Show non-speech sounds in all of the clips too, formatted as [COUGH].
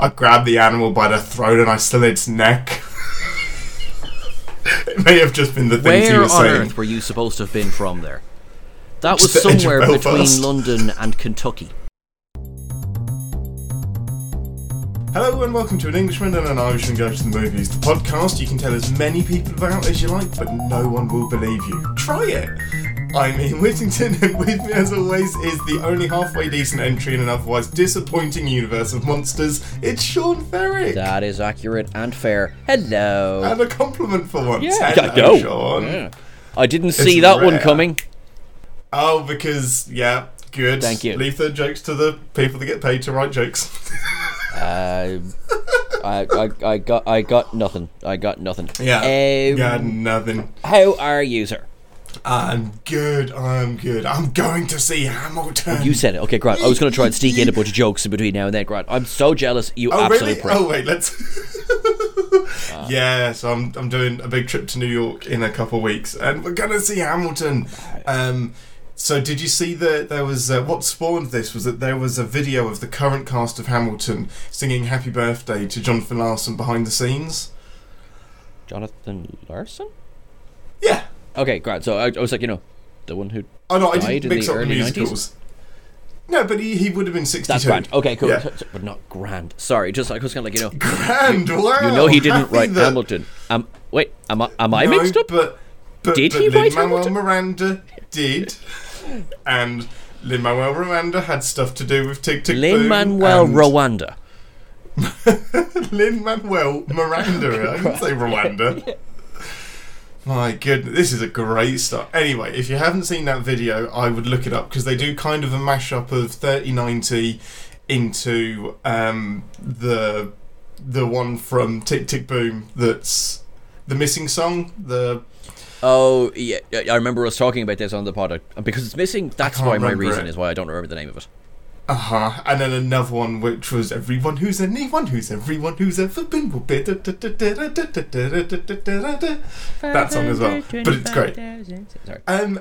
I grabbed the animal by the throat and I slit its neck. it may have just been the things he Where was on saying. earth were you supposed to have been from there? That was the somewhere between London and Kentucky. Hello and welcome to An Englishman and an Irishman Go to the Movies, the podcast you can tell as many people about as you like, but no one will believe you. Try it! I'm Ian Whittington, and with me, as always, is the only halfway decent entry in an otherwise disappointing universe of monsters. It's Sean Ferrick! That is accurate and fair. Hello. And a compliment for once. Yeah, Hello, I know. Sean. Yeah. I didn't see It's that one coming. Oh, because, yeah, good. Thank you. Leave the jokes to the people that get paid to write jokes. Uh, I, I, I got I got nothing. I got nothing. yeah. Um, yeah, nothing. How are you, sir? I'm good, I'm good. I'm going to see Hamilton. You said it. Okay, Grant. I was going to try and sneak in a bunch of jokes in between now and then, Grant. I'm so jealous. You Oh absolute really? prick. Oh wait, let's. [LAUGHS] yeah, so I'm I'm doing a big trip to New York in a couple of weeks, and we're gonna see Hamilton. Um, so did you see that there was uh, what spawned this was that there was a video of the current cast of Hamilton singing "Happy Birthday" to Jonathan Larson behind the scenes? Jonathan Larson? Yeah. Okay, Grant. So I, I was like, you know, the one who. Oh no, I didn't in mix the up the early 90s? No, but he, he would have been 62. That's Grant. Okay, cool. Yeah. But not Grand. Sorry, just like I was kind of like, you know, Grand, wow. you know, he didn't happy write that- Hamilton. Um, wait, am I am I No, mixed up? But, but Did but he write Lin-Manuel Hamilton? Miranda did, and Lin Manuel Miranda had stuff to do with Tick Tick Lin Manuel Rwanda. [LAUGHS] Lin Manuel Miranda. I didn't say Rwanda. [LAUGHS] My goodness, this is a great start. Anyway, if you haven't seen that video, I would look it up because they do kind of a mashup of 3090 into um, the the one from Tick Tick Boom that's the missing song. The Oh yeah, I remember us talking about this on the pod uh, because it's missing. That's why my reason it. is why I don't remember the name of it. Uh huh. And then another one which was everyone who's anyone who's everyone who's ever been will be. That song as well, but it's great. Sorry. Um,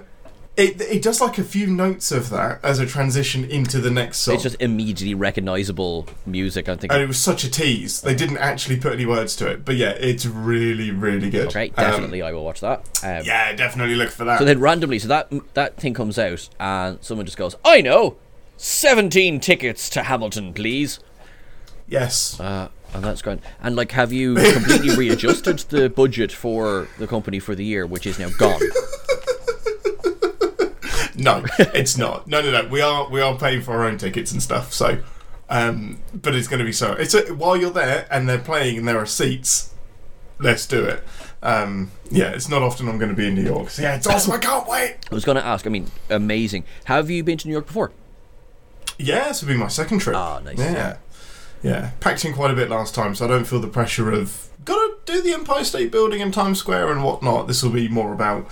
it it does like a few notes of that as a transition into the next song. It's just immediately recognizable music. I think. and it was such a tease. They didn't actually put any words to it, but yeah, it's really really good. Okay, Um, definitely I will watch that. Um, yeah, definitely look for that. So then randomly, so that that thing comes out, and someone just goes, "I know, seventeen tickets to Hamilton, please." yes. Uh, and that's great. And like, have you [LAUGHS] completely readjusted the budget for the company for the year, which is now gone? [LAUGHS] No, it's not. No, no, no. We are we are paying for our own tickets and stuff. So, um, but it's going to be so. It's a, while you're there and they're playing and there are seats. Let's do it. Um, yeah, it's not often I'm going to be in New York. So yeah, it's awesome. I can't wait. I was going to ask. I mean, amazing. Have you been to New York before? Yeah, this will be my second trip. Ah, nice. Yeah, yeah. Packed in quite a bit last time, so I don't feel the pressure of gotta do the Empire State Building and Times Square and whatnot. This will be more about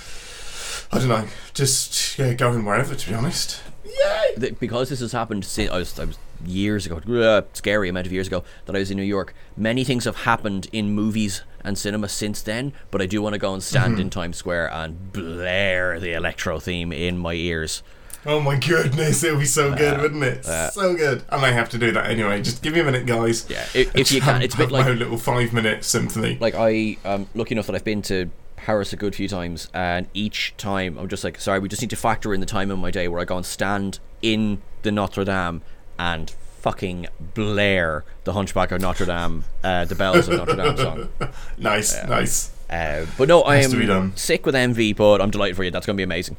I don't know, just yeah, going wherever. To be honest. Yay! Because this has happened since I was, I was years ago, uh, scary amount of years ago that I was in New York. Many things have happened in movies and cinema since then, but I do want to go and stand Mm-hmm. in Times Square and blare the electro theme in my ears. Oh my goodness, it'll be so good, wouldn't it? so good. I may have to do that anyway. Just give me a minute, guys. Yeah, if, if you can, it's a bit Have my like own little five-minute symphony. like I am lucky enough that I've been to Paris a good few times, and each time I'm just like, sorry, we just need to factor in the time in my day where I go and stand in the Notre Dame and fucking blare the Hunchback of Notre Dame, uh, the bells of Notre Dame song. [LAUGHS] nice, nice. Uh, but no, I Has to be done. am sick with envy, but I'm delighted for you. That's going to be amazing.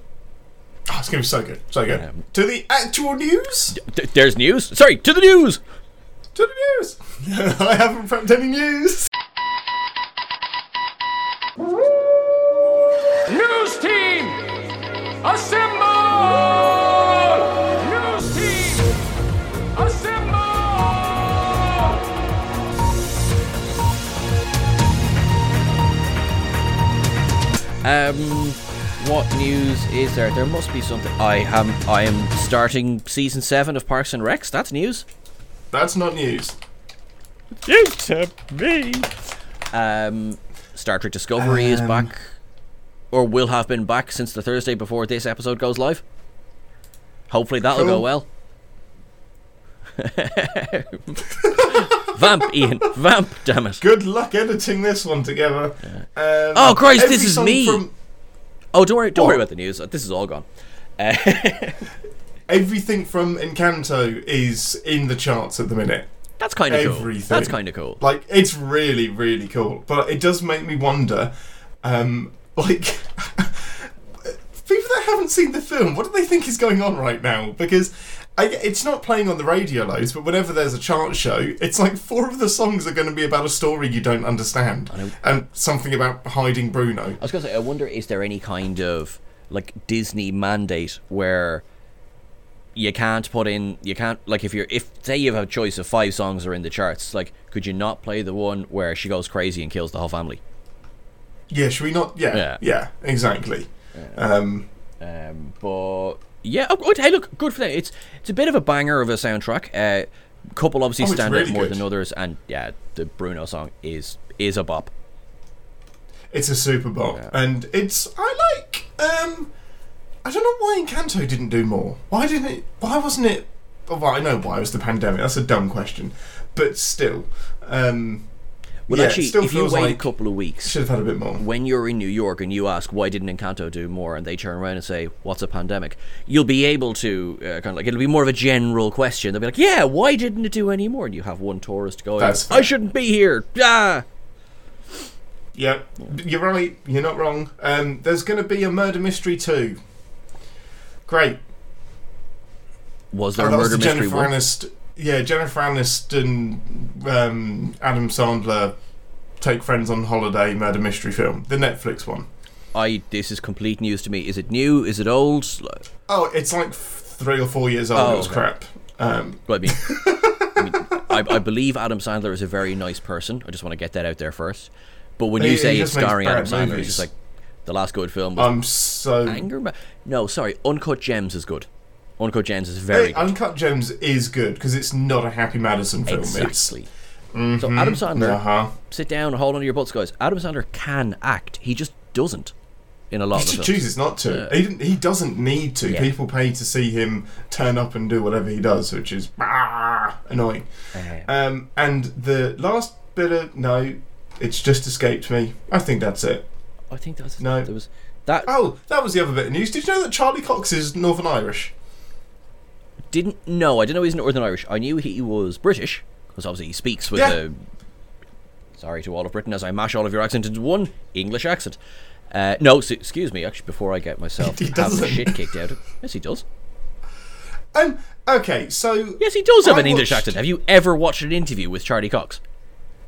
Oh, it's gonna be so good, so good. Um, to the actual news. Th- there's news. Sorry, to the news. To the news. [LAUGHS] I haven't prepped any news. News team! Assemble! News team! Assemble! Um, what news is there? There must be something. I am. I am starting season seven of Parks and Recs. That's news. That's not news. News to me. Um, Star Trek Discovery is Um, back, or will have been back since the Thursday before this episode goes live. Hopefully that'll go well. Vamp, Ian. Vamp, damn it. Good luck editing this one together. Um, Oh, Christ, this is me. From, Oh, don't worry, don't worry about the news. This is all gone. Uh, [LAUGHS] everything from Encanto is in the charts at the minute. that's kind of cool. That's kind of cool. Like it's really, really cool. But it does make me wonder, um, like [LAUGHS] people that haven't seen the film, what do they think is going on right now? Because I, it's not playing on the radio loads, but whenever there's a chart show, it's like four of the songs are going to be about a story you don't understand, and something about hiding Bruno. I was going to say, I wonder is there any kind of like Disney mandate where you can't put in, you can't like if you're if say you have a choice of five songs that are in the charts, like could you not play the one where she goes crazy and kills the whole family? Yeah, should we not? Yeah, Yeah. yeah, exactly. Um, Um, but yeah, oh, good. Hey, look, good for that. It's it's a bit of a banger of a soundtrack. Uh, couple obviously Oh, stand out really more good. than others, and yeah, the Bruno song is is a bop. It's a super bop, and it's I like. Um, I don't know why Encanto didn't do more. Why didn't it? Why wasn't it? Well, I know why it was the pandemic. That's a dumb question, but still, um, Well, yeah, actually, still if you wait like a couple of weeks, should have had a bit more. when you're in New York and you ask why didn't Encanto do more, and they turn around and say what's a pandemic, you'll be able to uh, kind of like it'll be more of a general question. They'll be like, yeah, why didn't it do any more? And you have one tourist going, That's I shouldn't be here. Ah. Yeah, you're right. You're not wrong. Um, there's going to be a murder mystery too. Great. Was there Oh, a murder the mystery Jennifer one? Aniston. Yeah, Jennifer Aniston, um, Adam Sandler take friends on holiday murder mystery film, the Netflix one. I this is complete news to me. Is it new? Is it old? Oh, it's like three or four years old. Oh, it was okay. crap. Um, Well, I mean, I, mean I, I believe Adam Sandler is a very nice person. I just want to get that out there first. But when He- you say it's starring Adam Sandler, it's just like the last good film was I'm so. Anger. Ma- no, sorry, Uncut Gems is good. Uncut Gems is very Hey, good. Uncut Gems is good because it's not a Happy Madison film. Exactly. So Adam Sandler, Uh huh. sit down and hold on to your butts, guys. Adam Sandler can act. He just doesn't in a lot He of just chooses not to. Yeah. He didn't, he doesn't need to. Yeah. People pay to see him turn up and do whatever he does, which is ah, annoying. Uh, Um, and the last bit of no, it's just escaped me. I think that's it. I think that's No. There was that Oh, that was the other bit of news. Did you know that Charlie Cox is Northern Irish? Didn't know. I didn't know he's Northern Irish. I knew he was British because obviously he speaks with Yeah. a. Sorry to all of Britain as I mash all of your accents into one English accent. Uh, no, s excuse me. Actually, before I get myself [LAUGHS] He have shit kicked out. of Yes, he does. Um. Okay, so Yes, he does have I an English accent. Have you ever watched an interview with Charlie Cox?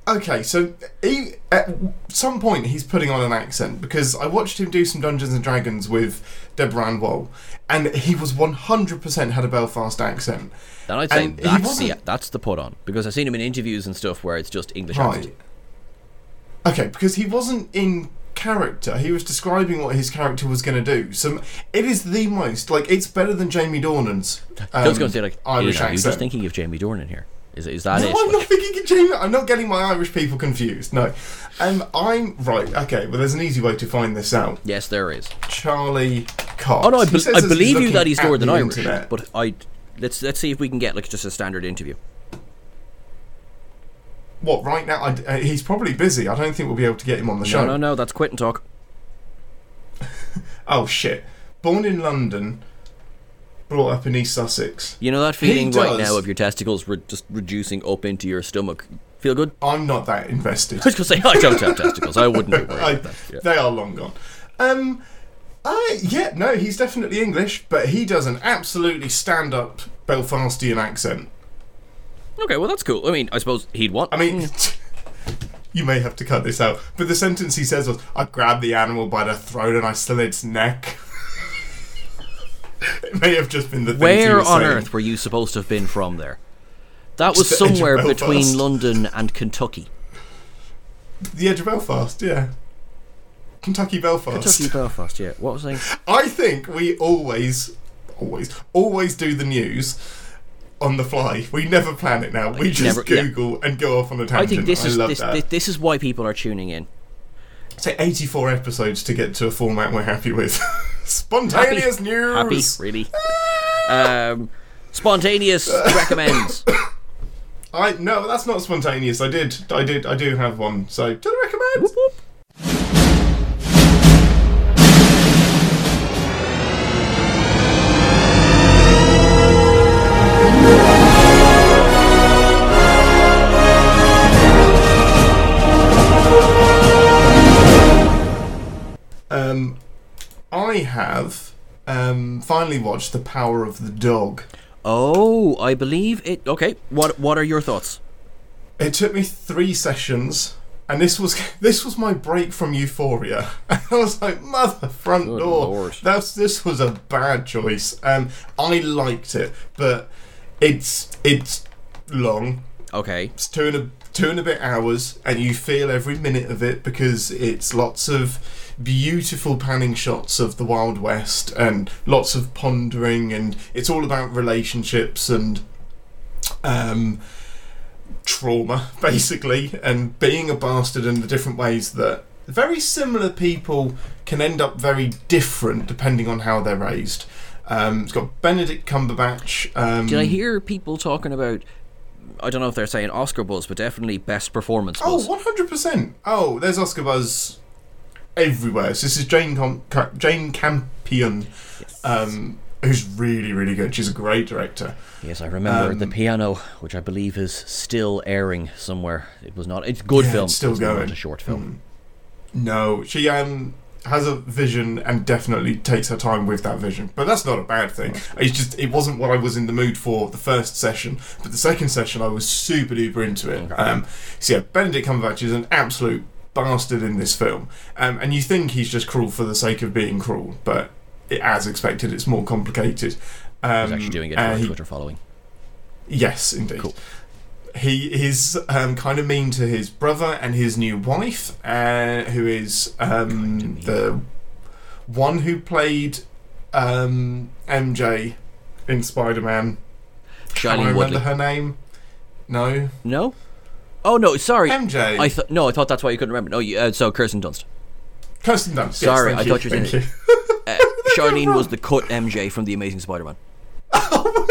Okay, so he, at some point he's putting on an accent because I watched him do some Dungeons and Dragons with Deborah Ann Woll, and he was 100% had a Belfast accent. Then I'd say And that's the that's the put on because I've seen him in interviews and stuff where it's just English accent. Okay, because he wasn't in character. He was describing what his character was going to do. So it is the most like it's better than Jamie Dornan's. Um, I was going to say like Irish you know, accent. you're just thinking of Jamie Dornan here. Is is that no, it? I'm Like, not thinking of Jamie. I'm not getting my Irish people confused. No, um, I'm right. Okay, well, there's an easy way to find this out. yes, there is. Charlie Oh no, I, be- I believe you that he's at than Irish, internet. but I let's let's see if we can get like just a standard interview. What right now? I, uh, he's probably busy. I don't think we'll be able to get him on the show. No, no, no, that's quit and talk. [LAUGHS] Oh shit! Born in London, brought up in East Sussex. You know that feeling right now of your testicles re- just reducing up into your stomach. Feel good? I'm not that [LAUGHS] invested. I was gonna say I don't have testicles. I wouldn't be [LAUGHS] worried I, about that. Yeah. They are long gone. Um, I yeah, no, he's definitely English, but he does an absolutely stand-up Belfastian accent. Okay, well that's cool. I mean, I suppose he'd want. I mean, hmm. [LAUGHS] you may have to cut this out, but the sentence he says was, "I grabbed the animal by the throat and I slit its neck." [LAUGHS] it may have just been the where on saying. earth were you supposed to have been from there? That was Just [LAUGHS] the edge of somewhere between London and Kentucky. The edge of Belfast, yeah. Kentucky Belfast. Kentucky, Belfast, yeah. What was I saying? [LAUGHS] I think we always, always, always do the news on the fly. We never plan it now. We just never- yeah. Google and go off on a I tangent. I think this is love this, that. this this is why people are tuning in. Say 84 episodes to get to a format we're happy with. [LAUGHS] Spontaneous Happy, news. Happy, really. um, spontaneous [LAUGHS] recommends. I no, that's not spontaneous. I did, I did, I do have one. So, do I recommend? Whoop, whoop. I have um finally watched The Power of the Dog. Oh, I believe it. Okay, what what are your thoughts? It took me three sessions, and this was [LAUGHS] this was my break from Euphoria. [LAUGHS] I was like, mother front Good door. lord. That's this was a bad choice. Um, I liked it, but it's it's long. Okay, It's two and a two and a bit hours, and you feel every minute of it because it's lots of beautiful panning shots of the Wild West and lots of pondering, and it's all about relationships and um, trauma, [LAUGHS] basically, and being a bastard in the different ways that very similar people can end up very different depending on how they're raised. Um, it's got Benedict Cumberbatch. Um, did I hear people talking about? I don't know if they're saying Oscar buzz, but definitely best performance buzz. Oh, 100%. Oh, there's Oscar Buzz everywhere. So this is Jane Com- Ca- Jane Campion, um, who's really, really good. She's a great director. Yes, I remember the Um, piano, which I believe is still airing somewhere. It was not. It's good Yeah, film. it's still it's not going. a short film. No, she um has a vision and definitely takes her time with that vision. But that's not a bad thing. It's just it wasn't what I was in the mood for the first session, but the second session I was super duper into it. Um, so yeah, Benedict Cumberbatch is an absolute bastard in this film, um, and you think he's just cruel for the sake of being cruel, but it, as expected, it's more complicated. Um, He's actually doing it for and our he- Twitter following. Yes, indeed. Cool. He is um, kind of mean to his brother and his new wife, uh, who is um, the one who played um, MJ in Spider Man. Can I remember Woodley. her name? No. No. Oh no, sorry. MJ. I thought no, I thought that's why you couldn't remember. No, you, uh, so Kirsten Dunst. Kirsten Dunst. Sorry, yes, I thank thought you were saying- [LAUGHS] Uh, Shailene was the cut MJ from the Amazing Spider-Man. [LAUGHS]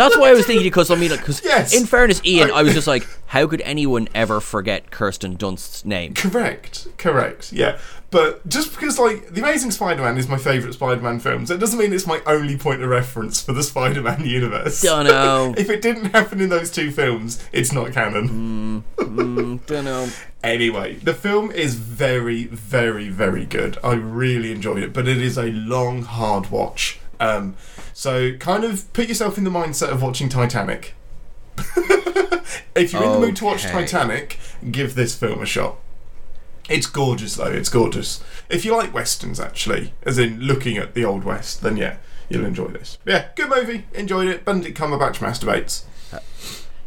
That's why I was thinking because I mean, because Yes. in fairness, Ian, I was just like, how could anyone ever forget Kirsten Dunst's name? Correct, correct, yeah. But just because, like, The Amazing Spider Man is my favourite Spider Man film, so it doesn't mean it's my only point of reference for the Spider Man universe. Dunno. [LAUGHS] if it didn't happen in those two films, it's not canon. Don't know. [LAUGHS] Anyway, the film is very, very, very good. I really enjoyed it, but it is a long, hard watch. Um, so, kind of put yourself in the mindset of watching Titanic. [LAUGHS] if you're in the mood to watch Okay. Titanic, give this film a shot. It's gorgeous, though. It's gorgeous. If you like westerns, actually, as in looking at the old west, then yeah, you'll enjoy this. Yeah, good movie. Enjoyed it. Benedict Cumberbatch masturbates.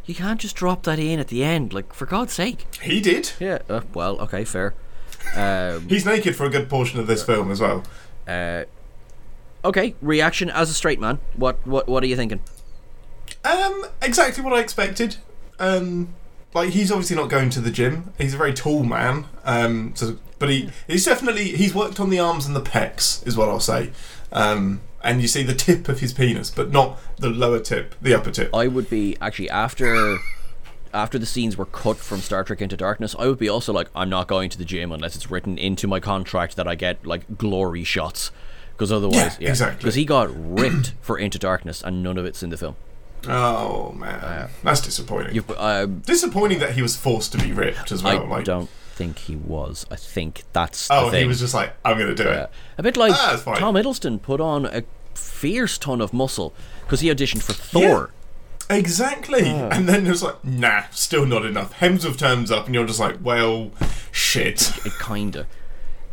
You can't just drop that in at the end, like for God's sake. He did. Yeah. Uh, well, okay, fair. [LAUGHS] Um, He's naked for a good portion of this film as well. uh, okay, reaction as a straight man. What what what are you thinking? Um, exactly what I expected. Um, like he's obviously not going to the gym. He's a very tall man. Um, so, but he he's definitely he's worked on the arms and the pecs, is what I'll say. Um, and you see the tip of his penis, but not the lower tip, the upper tip. I would be actually after after the scenes were cut from Star Trek Into Darkness, I would be also like, I'm not going to the gym unless it's written into my contract that I get like glory shots. Because otherwise, Yeah, exactly. Because he got ripped [CLEARS THROAT] for Into Darkness, and none of it's in the film. Oh man, that's disappointing. You've, um, Disappointing that he was forced to be ripped as I well. like, don't think he was. I think that's oh, the thing. he was just like, I'm gonna do Yeah. it. A bit like Ah. Tom Hiddleston put on a fierce ton of muscle because he auditioned for Thor. Exactly. And then there's like, nah, still not enough. Hemsworth turns up, and you're just like, well, shit. It kinda.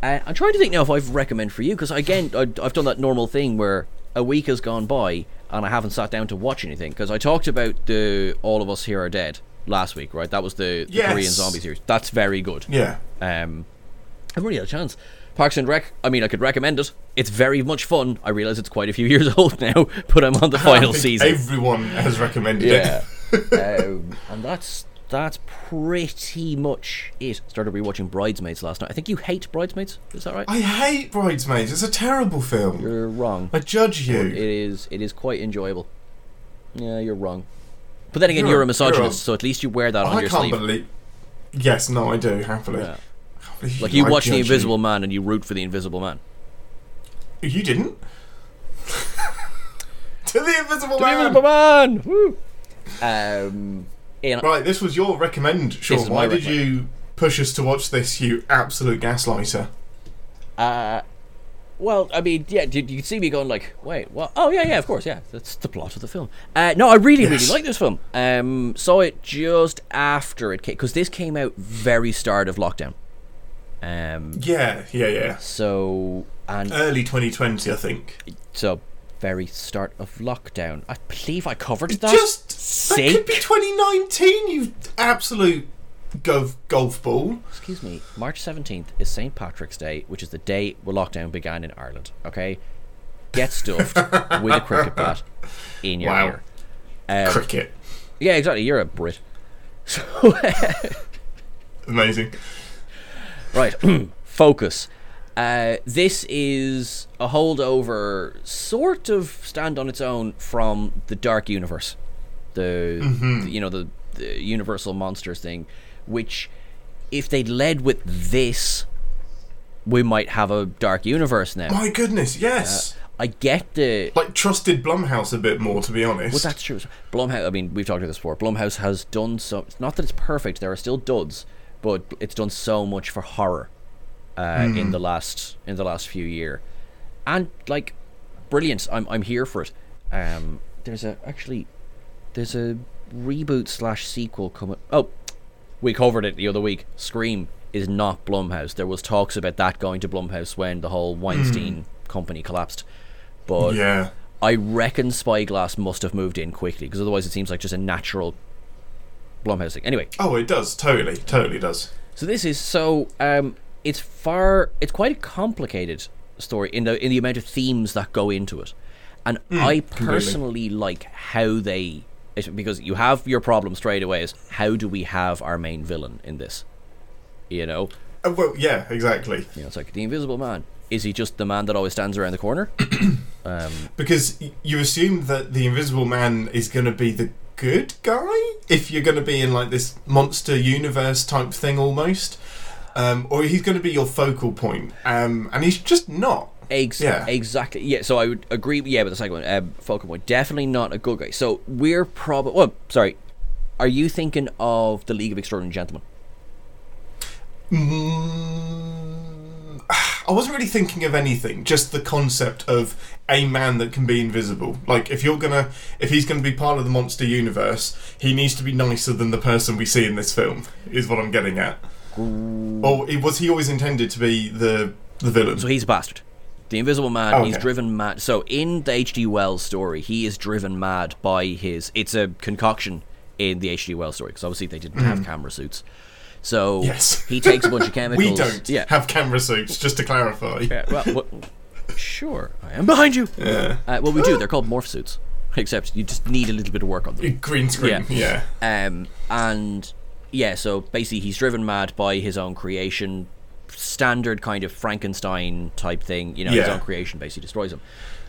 Uh, I'm trying to think now if I've recommend for you because again I, I've done that normal thing where a week has gone by and I haven't sat down to watch anything because I talked about the All of Us Here Are Dead last week, right? That was the, the Yes. Korean zombie series. That's very good. Yeah. Um, I've already had a chance. Parks and Rec. I mean, I could recommend it. It's very much fun. I realize it's quite a few [LAUGHS] years old now, but I'm on the [LAUGHS] final season. Everyone has recommended Yeah. it. [LAUGHS] um, and that's that's pretty much it. Started rewatching Bridesmaids last night. I think you hate Bridesmaids. Is that right? I hate Bridesmaids. It's a terrible film. You're wrong. I judge you. is it is quite enjoyable. Yeah, you're wrong. But then again, You're you're, a- misogynist, you're so at least you wear that on I your can't sleeve. believe. Yes, no, I do happily. Yeah. I Like you I watch the Invisible Man and you root for the Invisible Man. You, you didn't. [LAUGHS] to the Invisible The Man. Invisible Man. Woo. Um. Right, this was your recommend, Sean. Why did you push us to watch this, you absolute gaslighter? Uh, well, I mean, yeah, you, you see me going like, wait, what? Oh, yeah, yeah, of course, yeah, that's the plot of the film. Uh, no, I really, Yes. really like this film. Um, saw it just after it came because this came out very start of lockdown. Um, Yeah, yeah, yeah. so and Early 2020, I think. so very start of lockdown. I believe I covered that. Just that could be 2019. You absolute golf golf ball. Excuse me. March seventeenth is St. Patrick's Day, which is the day where lockdown began in Ireland. Okay, get stuffed [LAUGHS] with a cricket bat in your Wow. ear. Um, Cricket, Yeah, exactly. You're a Brit. So, [LAUGHS] amazing. right, [CLEARS THROAT] focus. Uh, this is a holdover, sort of stand on its own from the Dark Universe, the, the- you know the, the Universal monsters thing, which if they'd led with this, we might have a Dark Universe now. My goodness, yes. I get the like trusted Blumhouse a bit more, to be honest. Well, that's true. Blumhouse. I mean, we've talked about this before. Blumhouse has done so. It's not that it's perfect. There are still duds, but it's done so much for horror uh, in the last in the last few year, and like, brilliant. I'm I'm here for it. Um, there's a actually, there's a reboot slash sequel coming. Oh, we covered it the other week. Scream is not Blumhouse. There was talks about that going to Blumhouse when the whole Weinstein company collapsed, but yeah. I reckon Spyglass must have moved in quickly because otherwise it seems like just a natural Blumhouse thing. Anyway, Oh, it does. Totally, totally does. so this is so um, it's far it's quite a complicated story in the in the amount of themes that go into it, and I personally like how they because you have your problem straight away is how do we have our main villain in this, you know. Uh, well, yeah, exactly. You know, it's like the Invisible Man. Is he just the man that always stands around the corner? [CLEARS THROAT] um, Because you assume that the Invisible Man is going to be the good guy if you're going to be in like this monster universe type thing almost, um, or he's going to be your focal point, um, and he's just not. Ex- Yeah. Exactly. Yeah. So I would agree. Yeah, with the second one, um, focal point, definitely not a good guy. So we're probably. Well, sorry. Are you thinking of the League of Extraordinary Gentlemen? Mm, [SIGHS] I wasn't really thinking of anything, just the concept of a man that can be invisible. Like if you're gonna, if he's gonna be part of the monster universe, he needs to be nicer than the person we see in this film. Is what I'm getting at. It- was he always intended to be the the villain? So he's a bastard. The Invisible Man. Oh, He's driven mad. So in the H.G. Wells story, he is driven mad by his. It's a concoction in the H.G. Wells story because obviously they didn't have camera suits. So Mm. Yes. he takes a bunch of [LAUGHS] chemicals. we don't Yeah. have camera suits, just to clarify. Yeah, well, what, sure, I am behind you. Yeah. Uh, well, we do. They're called morph suits, [LAUGHS] except you just need a little bit of work on them. Green screen. Yeah. Yeah. Um, and yeah, so basically, he's driven mad by his own creation, standard kind of Frankenstein type thing. You know, his own creation basically destroys him.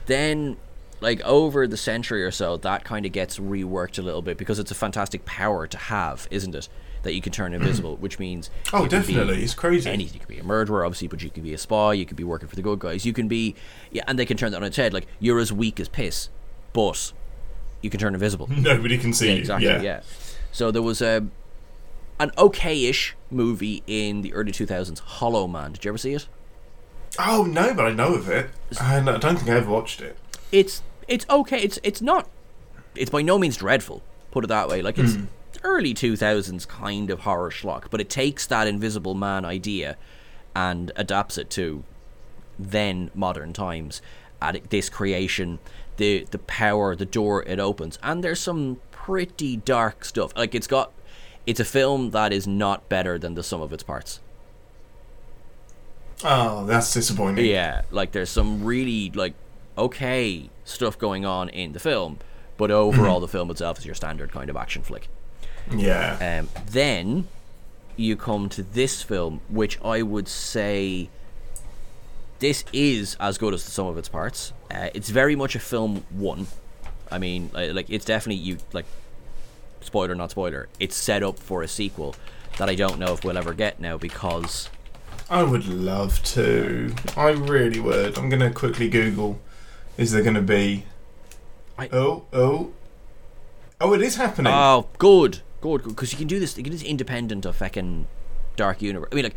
Then, like over the century or so, that kind of gets reworked a little bit because it's a fantastic power to have, isn't it? That you can turn invisible, which means Oh, be definitely. It's crazy. anything. You could be a murderer, obviously, but you could be a spy. You could be working for the good guys. You can be, yeah, and they can turn that on its head. Like you're as weak as piss, but you can turn invisible. [LAUGHS] Nobody can see Yeah, you. exactly. Yeah. Yeah. So there was a an okay-ish movie in the early 2000s, Hollow Man. Did you ever see it? Oh no, but I know of it. I I don't think I ever watched it. It's it's okay. It's it's not. It's by no means dreadful. Put it that way. Like it's hmm. early 2000s kind of horror schlock, but it takes that Invisible Man idea and adapts it to then modern times. At this creation, the the power, the door it opens, and there's some pretty dark stuff. Like it's got, it's a film that is not better than the sum of its parts. Oh, that's disappointing. Yeah, like there's some really like okay stuff going on in the film, but overall the film itself is your standard kind of action flick. Yeah. Um, then you come to this film, which I would say this is as good as the sum of its parts. Uh, it's very much a film one. I mean, like it's definitely you like spoiler, not spoiler, it's set up for a sequel that I don't know if we'll ever get now because I would love to. I really would. I'm gonna quickly Google. Is there gonna be? I- Oh, oh, oh! It is happening. oh, good, good, because you can do this. You can do this independent of fucking Dark Universe. I mean, like,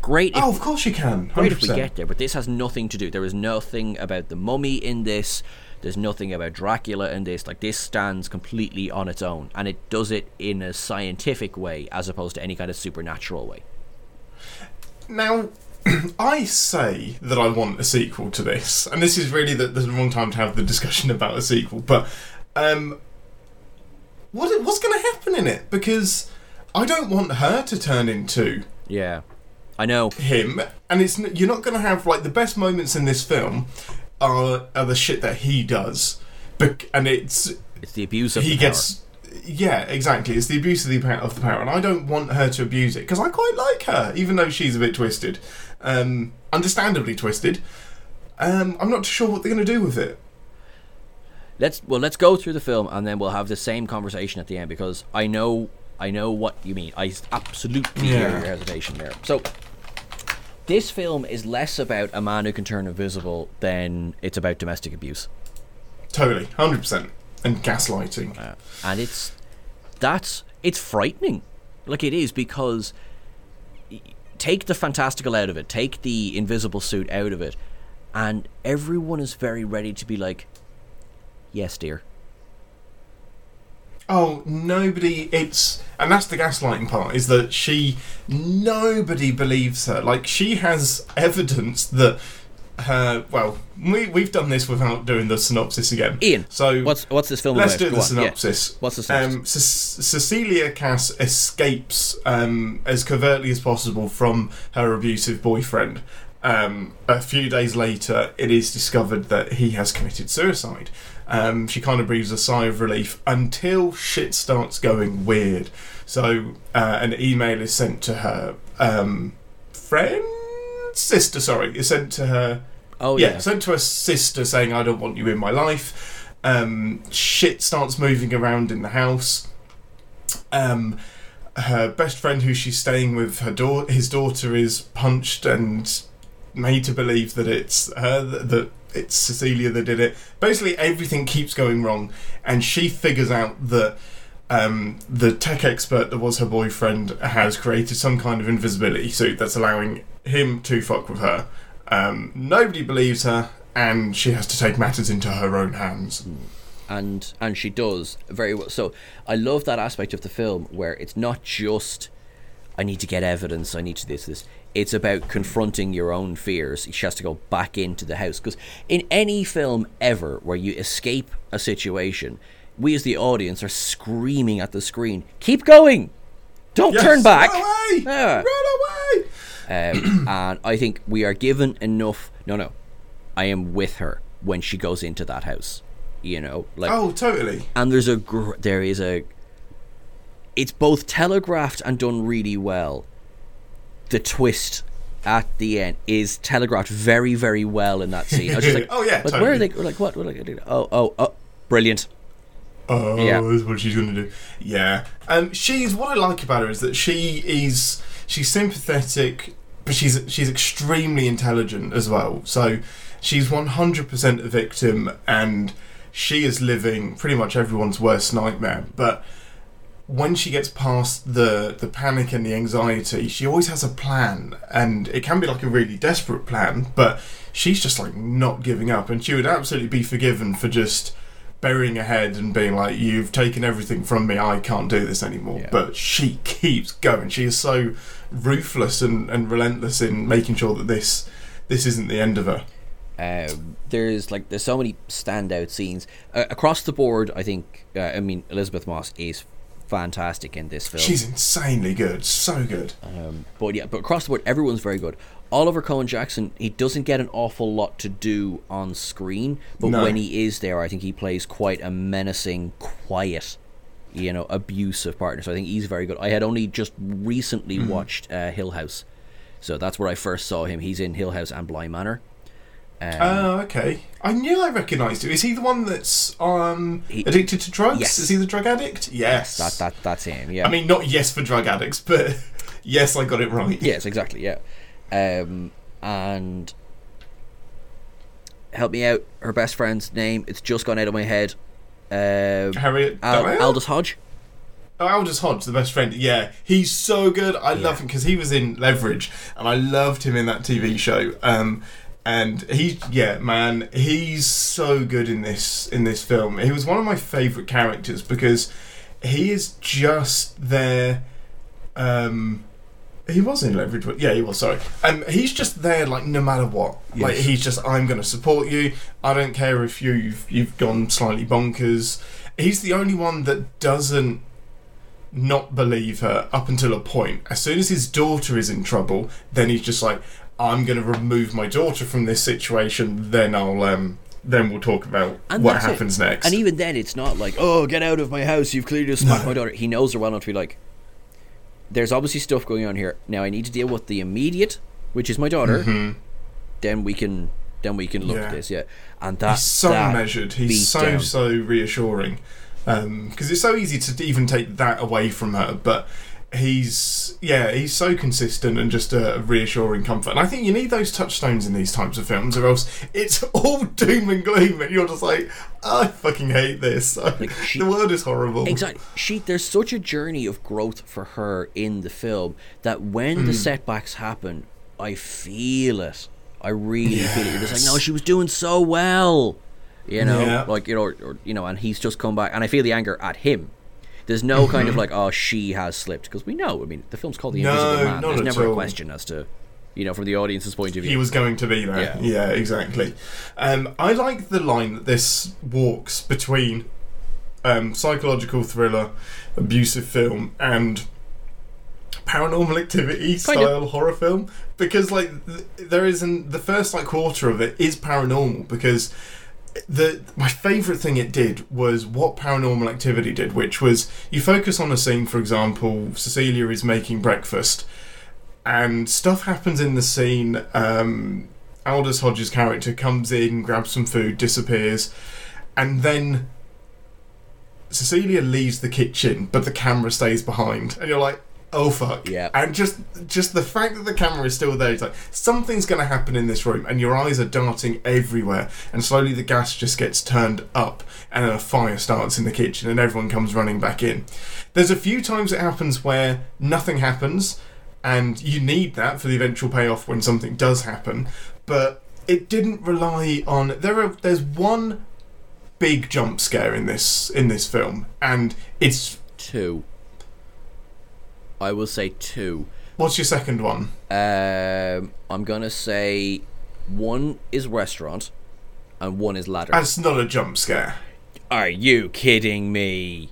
great. If, oh, of course you can. 100%. great if we get there, but this has nothing to do. There is nothing about the mummy in this. There's nothing about Dracula in this. Like this stands completely on its own, and it does it in a scientific way as opposed to any kind of supernatural way. Now, [CLEARS THROAT] I say that I want a sequel to this, and this is really the, the wrong time to have the discussion [LAUGHS] about a sequel. But um, what what's going to happen in it? Because I don't want her to turn into Yeah, I know. him, and it's you're not going to have like the best moments in this film are are the shit that he does, Bec- and it's It's the abuse of he the power. gets. Yeah, exactly. It's the abuse of the power, of the power, and I don't want her to abuse it because I quite like her, even though she's a bit twisted, um, understandably twisted. Um, I'm not sure what they're going to do with it. let's well let's go through the film and then we'll have the same conversation at the end because I know I know what you mean. I absolutely hear your hesitation there. So this film is less about a man who can turn invisible than it's about domestic abuse. Totally, hundred percent, and gaslighting. Uh, and it's that's it's frightening like it is because take the fantastical out of it take the invisible suit out of it and everyone is very ready to be like yes dear Oh, nobody. It's and that's the gaslighting part. Is that she? Nobody believes her. Like she has evidence that her. Well, we we've done this without doing the synopsis again. Ian, So what's what's this film Let's about do Go the on, yeah. synopsis. What's the synopsis? Um, Ce- Cecilia Kass escapes um, as covertly as possible from her abusive boyfriend. Um, a few days later, it is discovered that he has committed suicide. Um, she kind of breathes a sigh of relief until shit starts going weird. So, uh, an email is sent to her um, friend, sister. Sorry, is sent to her oh yeah, yeah, sent to her sister saying, I don't want you in my life. Um, shit starts moving around in the house. Um, her best friend, who she's staying with, her da- his daughter is punched and made to believe that it's her, that, that it's Cecilia that did it. Basically, everything keeps going wrong, and she figures out that um, the tech expert that was her boyfriend has created some kind of invisibility suit that's allowing him to fuck with her. Um, nobody believes her, and she has to take matters into her own hands. and and she does very well. So I love that aspect of the film where it's not just I need to get evidence, I need to this this. It's about confronting your own fears. She has to go back into the house because in any film ever where you escape a situation, we as the audience are screaming at the screen, "Keep going! Don't Yes, turn back!" Run away! Yeah. Run away! Um, [CLEARS THROAT] and I think we are given enough. No, no, I am with her when she goes into that house. You know, like Oh, totally. and there's a gr- there is a it's both telegraphed and done really well the twist at the end is telegraphed very very well in that [LAUGHS] scene I was just like Oh, yeah, like where are they like what, what like, oh oh oh brilliant Oh, Yeah. that's what she's going to do. Yeah. Um, she's what I like about her is that she is she's sympathetic, but she's she's extremely intelligent as well. So she's one hundred percent a victim, and she is living pretty much everyone's worst nightmare. But when she gets past the the panic and the anxiety, she always has a plan, and it can be like a really desperate plan. But she's just like not giving up, and she would absolutely be forgiven for just burying her head and being like, "You've taken everything from me. I can't do this anymore." Yeah. But she keeps going. She is so ruthless and, and relentless in making sure that this this isn't the end of her. um, there's like there's so many standout scenes uh, across the board I think uh, I mean Elisabeth Moss is fantastic in this film She's insanely good. So good. Um, but yeah, but across the board, everyone's very good. Oliver Cohen Jackson, he doesn't get an awful lot to do on screen, but No. when he is there, I think he plays quite a menacing, quiet, you know, abusive partner. So I think he's very good. I had only just recently watched uh, Hill House, so that's where I first saw him. He's in Hill House and Bly Manor. Um, Oh, okay. I knew I recognised him. Is he the one that's um He- addicted to drugs? Yes. Is he the drug addict? Yes. that that that's him. Yeah. I mean, not yes for drug addicts, but [LAUGHS] yes, I got it right. Yes, exactly. Yeah, um, and help me out. Her best friend's name. It's just gone out of my head. Um, Harriet Al- Aldis Hodge. Oh, Aldis Hodge, the best friend. Yeah, he's so good. I love him because he was in Leverage, and I loved him in that TV show. Um, and he, yeah, man, he's so good in this in this film. He was one of my favorite characters because he is just there. Um, he was in Leverage, but yeah, he was. Sorry, um, he's just there, like no matter what. Like he's just, I'm going to support you. I don't care if you've you've gone slightly bonkers. He's the only one that doesn't not believe her up until a point. As soon as his daughter is in trouble, then he's just like, I'm going to remove my daughter from this situation. Then I'll um, then we'll talk about And what that's it. happens next. And even then, it's not like, oh, get out of my house. You've clearly just smacked my daughter. He knows her well enough to be like, there's obviously stuff going on here. Now I need to deal with the immediate, which is my daughter. Then we can, then we can look Mm-hmm. Yeah. at this. Yeah, and that's so that measured. He's so down. so reassuring. Because it's so easy to even take that away from her, but he's yeah he's so consistent and just a reassuring comfort. And I think you need those touchstones in these types of films, or else it's [LAUGHS] all doom and gloom, and you're just like, I fucking hate this. [LAUGHS] she- the world is horrible. Exactly. She there's such a journey of growth for her in the film that when Hmm. the setbacks happen, I feel it. I really feel it. You're just like, no, she was doing so well. You know, Yeah. like you know, or, or, you know, and he's just come back, and I feel the anger at him. There's no kind of Mm-hmm. like, oh, she has slipped because we know. I mean, the film's called The No, Invisible Man. There's never a question as to, you know, from the audience's point of view. he was going to be there. Yeah. Yeah, exactly. Um, I like the line that this walks between um, psychological thriller, abusive film, and paranormal activity Kind style horror film because like th- there isn't the first like quarter of it is paranormal because the my favorite thing it did was what paranormal activity did which was you focus on a scene for example Cecilia is making breakfast and stuff happens in the scene. Um, Aldis Hodges' character comes in, grabs some food, disappears, and then Cecilia leaves the kitchen, but the camera stays behind, and you're like, "Oh fuck!" Yeah. And just just the fact that the camera is still there, it's like something's going to happen in this room, and your eyes are darting everywhere, and slowly the gas just gets turned up, and then a fire starts in the kitchen, and everyone comes running back in. There's a few times it happens where nothing happens and you need that for the eventual payoff when something does happen. But it didn't rely on. There are. There's one big jump scare in this in this film, and it's. two. I will say two. What's your second one? Um, I'm gonna say one is restaurant, and one is ladder. That's not a jump scare. Are you kidding me?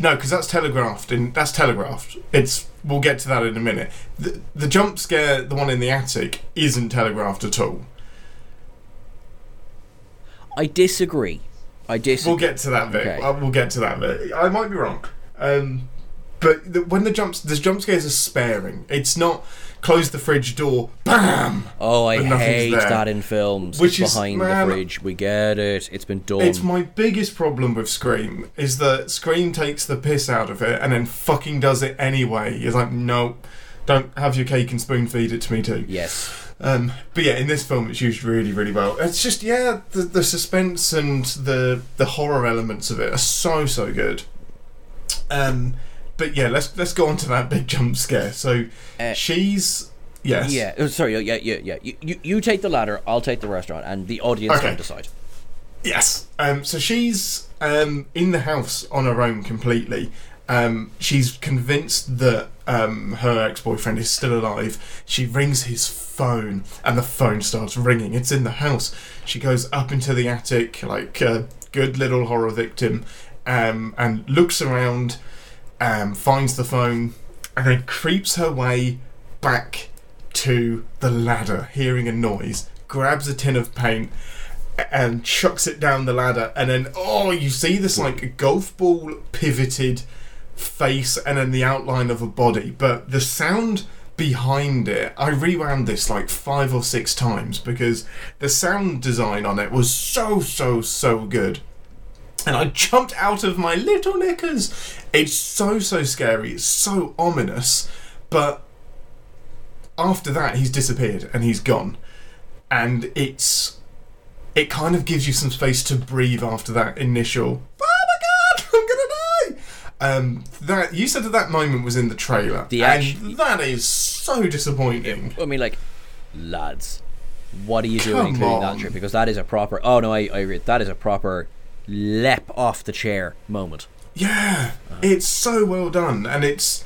No, because that's telegraphed. In that's telegraphed. It's. We'll get to that in a minute. The, the jump scare, the one in the attic, isn't telegraphed at all. I disagree. I disagree. We'll get to that bit. Okay. Uh, We'll get to that bit. I might be wrong. Um, but the, when the jumps, the jump scares are sparing. It's not close the fridge door, bam. oh, I hate there. that in films. Which it's is- behind man, the fridge. We get it. It's been done. It's my biggest problem with Scream is that Scream takes the piss out of it and then fucking does it anyway. It's like, no, don't have your cake and spoon feed it to me too. yes. Um, but yeah, in this film, it's used really, really well. It's just yeah, the, the suspense and the the horror elements of it are so so good. Um, but yeah, let's let's go on to that big jump scare. So Uh, she's yes, Yeah. oh, sorry. Yeah. Yeah. Yeah. You, you you take the ladder. I'll take the restaurant, and the audience Okay. can decide. Yes. Um, so she's um, in the house on her own completely. Um, she's convinced that um, her ex boyfriend is still alive. She rings his phone, and the phone starts ringing. It's in the house. She goes up into the attic, like a good little horror victim, um, and looks around, um, finds the phone, and then creeps her way back to the ladder, hearing a noise, grabs a tin of paint, and chucks it down the ladder and then oh you see this like a golf ball pivoted face and then the outline of a body but the sound behind it. I rewound this like five or six times because the sound design on it was so so so good. And I jumped out of my little knickers. It's so so scary. It's so ominous, but after that he's disappeared and he's gone, and it's it kind of gives you some space to breathe after that initial. Oh my god, [LAUGHS] I'm gonna die! Um, that you said that that moment was in the trailer, The and that is so disappointing. I mean, like, lads, what are you doing Come including that trip? Because that is a proper. Oh no, I, I. That is a proper leap off the chair moment. Yeah, it's so well done, and it's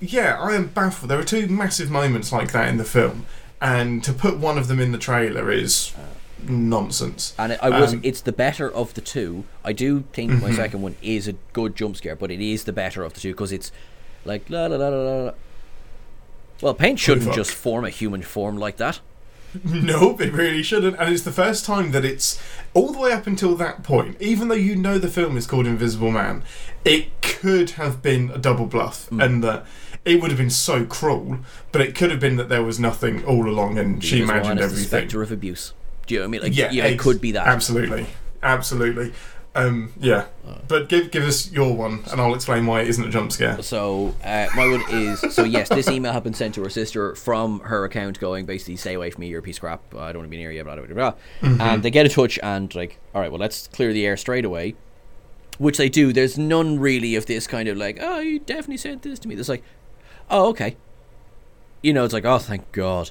yeah, I am baffled. There are two massive moments like that in the film, and to put one of them in the trailer is nonsense. And it, I was. Um, it's the better of the two. I do think my second one is a good jump scare, but it is the better of the two because it's like la la la la. la. Well, paint shouldn't just form a human form like that. [LAUGHS] Nope, it really shouldn't. And it's the first time that it's all the way up until that point, even though you know the film is called Invisible Man, it could have been a double bluff hmm. and that it would have been so cruel, but it could have been that there was nothing all along and she imagined the everything. spectre of abuse. Do you know what I mean? Like, yeah, yeah, it ex- could be that. Absolutely. Absolutely. Um, yeah. But give give us your one and I'll explain why it isn't a jump scare. So uh, my one is so yes, this email had been sent to her sister from her account, going basically, "Stay away from me, you're a piece of crap. I don't want to be near you." Blah blah blah. blah. Mm-hmm. And they get in touch and like, all right, well, let's clear the air straight away. Which they do. There's none really of this kind of like, oh, you definitely sent this to me. There's like, oh, okay. You know, it's like, oh, thank God.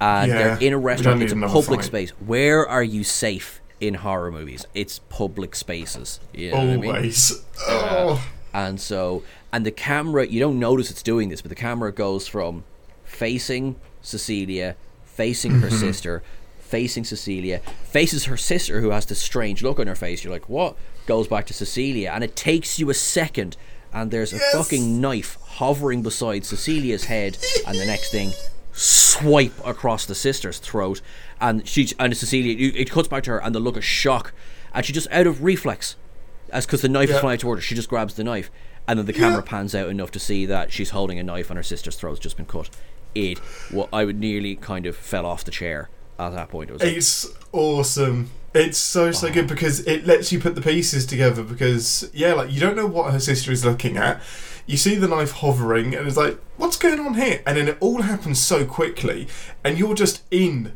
And Yeah, they're in a restaurant. It's a public fight. space. Where are you safe in horror movies? It's public spaces. You know what I mean? Always. Oh. And so, and the camera, you don't notice it's doing this, but the camera goes from facing Cecilia, facing her Mm-hmm. [LAUGHS] sister, facing Cecilia, faces her sister who has this strange look on her face. You're like, what? Goes back to Cecilia, and it takes you a second, and there's a Yes. fucking knife hovering beside Cecilia's head, and the next thing, swipe across the sister's throat, and she and Cecilia. It cuts back to her, and the look of shock, and she just out of reflex, as because the knife is flying toward her, she just grabs the knife, and then the camera Yeah. pans out enough to see that she's holding a knife and her sister's throat's just been cut. It, well, I would nearly kind of fell off the chair at that point. It was like, It's awesome. It's so so good because it lets you put the pieces together. Because yeah, like you don't know what her sister is looking at. You see the knife hovering, and it's like, what's going on here? And then it all happens so quickly, and you're just in.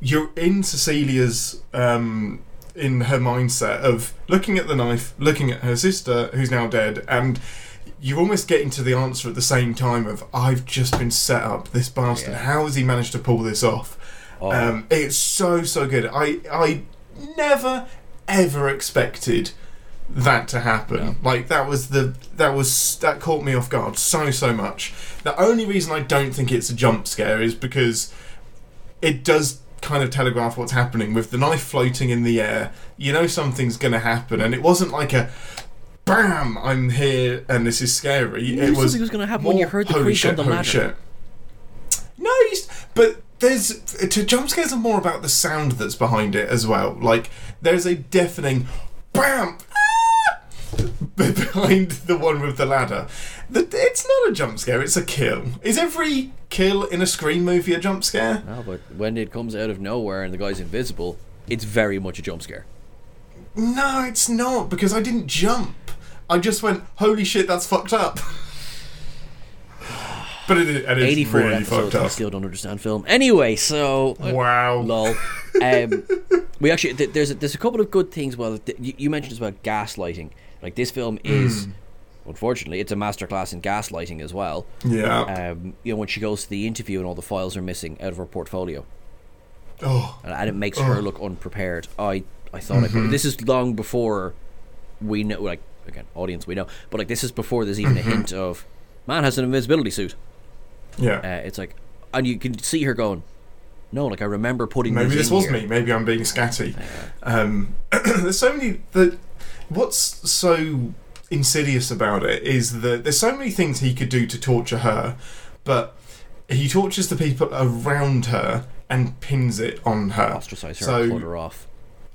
You're in Cecilia's um, in her mindset of looking at the knife, looking at her sister who's now dead, and you're almost getting to the answer at the same time of I've just been set up. This bastard. Yeah. How has he managed to pull this off? Oh. Um, it's so so good. I I never ever expected that to happen. Like that was the that was that caught me off guard so so much. The only reason I don't think it's a jump scare is because it does kind of telegraph what's happening with the knife floating in the air. You know something's going to happen, and it wasn't like a bam. I'm here and this is scary. knew it was something was gonna happen when you heard the creak shit, on the ladder." shit. No, you but there's to jump scares are more about the sound that's behind it as well. Like there's a deafening bam! [LAUGHS] behind the one with the ladder. The, it's not a jump scare; it's a kill. Is every kill in a Scream movie a jump scare? no, but when it comes out of nowhere and the guy's invisible, it's very much a jump scare. No, it's not because I didn't jump. I just went, "Holy shit, that's fucked up." [SIGHS] but it, it is 84 really episodes, fucked and I still don't understand film. Anyway, so uh, Wow. lol. [LAUGHS] Um, we actually th- there's a, there's a couple of good things. Well, th- you, you mentioned about gaslighting. Like this film is, unfortunately, it's a masterclass in gaslighting as well. Yeah. Um, you know, when she goes to the interview and all the files are missing out of her portfolio, oh. and, and it makes her Oh. look unprepared. I I thought I could. This is long before we know. Like again, audience, we know, but like this is before there's even a hint of man has an invisibility suit. Yeah. Uh, it's like, and you can see her going, no, like I remember putting Maybe this in was here." me. Maybe I'm being scatty. Um, [CLEARS THROAT] there's so many. The what's so insidious about it is that there's so many things he could do to torture her, but he tortures the people around her and pins it on her. ostracize her, So cut her off.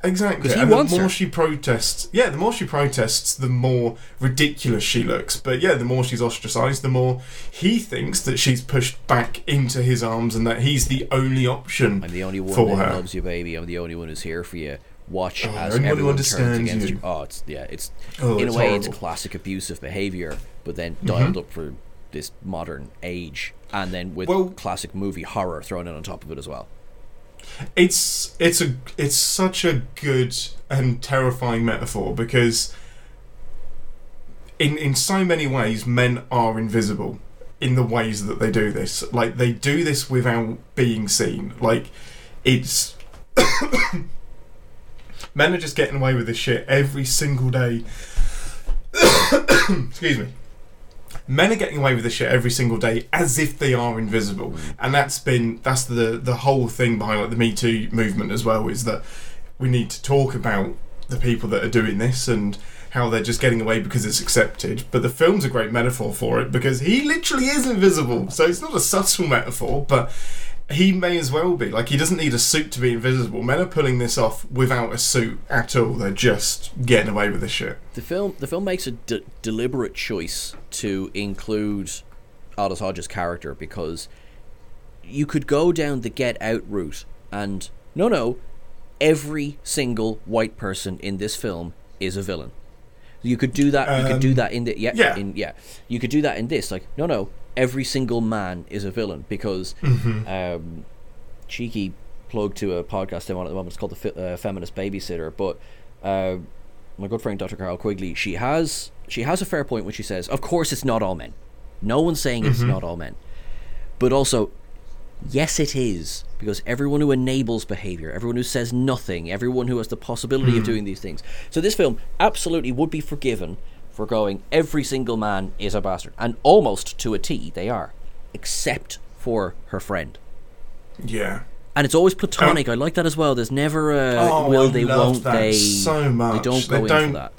Exactly. he and the more her. she protests, yeah, the more she protests, the more ridiculous she looks. But yeah, the more she's ostracized, the more he thinks that she's pushed back into his arms and that he's the only option I'm the only one for that her. loves you, baby. I'm the only one who's here for you. Watch Oh, as everyone turns against you. you. Oh, it's yeah, it's Oh, in it's a way it's classic abusive behavior, but then Mm-hmm. dialed up for this modern age, and then with Well- classic movie horror thrown in on top of it as well. It's it's a it's such a good and terrifying metaphor because in in so many ways men are invisible in the ways that they do this. Like they do this without being seen. Like it's [COUGHS] [COUGHS] men are just getting away with this shit every single day. [COUGHS] Excuse me. Men are getting away with this shit every single day as if they are invisible, and that's been that's the the whole thing behind like the Me Too movement as well. Is that we need to talk about the people that are doing this and how they're just getting away because it's accepted. But the film's a great metaphor for it because he literally is invisible. So it's not a subtle metaphor, but he may as well be. Like he doesn't need a suit to be invisible. Men are pulling this off without a suit at all. They're just getting away with this shit. The film the film makes a de- deliberate choice to include Aldis Hodge's character because you could go down the Get Out route and no no every single white person in this film is a villain. You could do that. you could do Um, that in the yeah, yeah. in yeah. You could do that in this. Like no no every single man is a villain because Mm-hmm. um, cheeky plug to a podcast I'm on at the moment. It's called the Fe- uh, Feminist Babysitter, but. Uh, my good friend Dr. Carol Quigley, she has she has a fair point when she says, "Of course, it's not all men. No one's saying it's not all men, but also, yes, it is because everyone who enables behavior, everyone who says nothing, everyone who has the possibility of doing these things. So this film absolutely would be forgiven going. Every single man is a bastard, and almost to a T, they are, except for her friend." Yeah. And it's always platonic. I like that as well. There's never a Oh, will I they, love won't that they. so They much. don't They go in don't- that.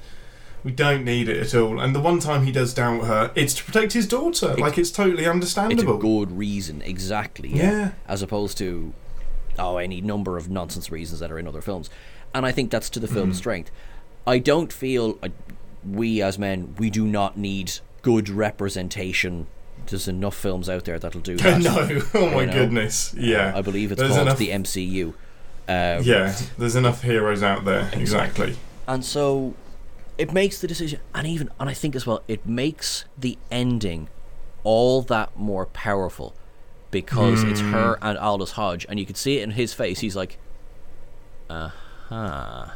We don't need it at all. And the one time he does doubt her, it's to protect his daughter. like it's totally understandable. It's a good reason, exactly. Yeah. Yeah. As opposed to, oh, any number of nonsense reasons that are in other films, and I think that's to the Mm. film's strength. I don't feel uh, we as men we do not need good representation. There's enough films out there that'll do [LAUGHS] that. no, oh my You know? goodness. Yeah. I believe it's There's called enough- the MCU. Um, Yeah, there's enough heroes out there. Exactly. and so it makes the decision and even and i think as well it makes the ending all that more powerful because it's her and Aldis Hodge and you can see it in his face he's like uh-huh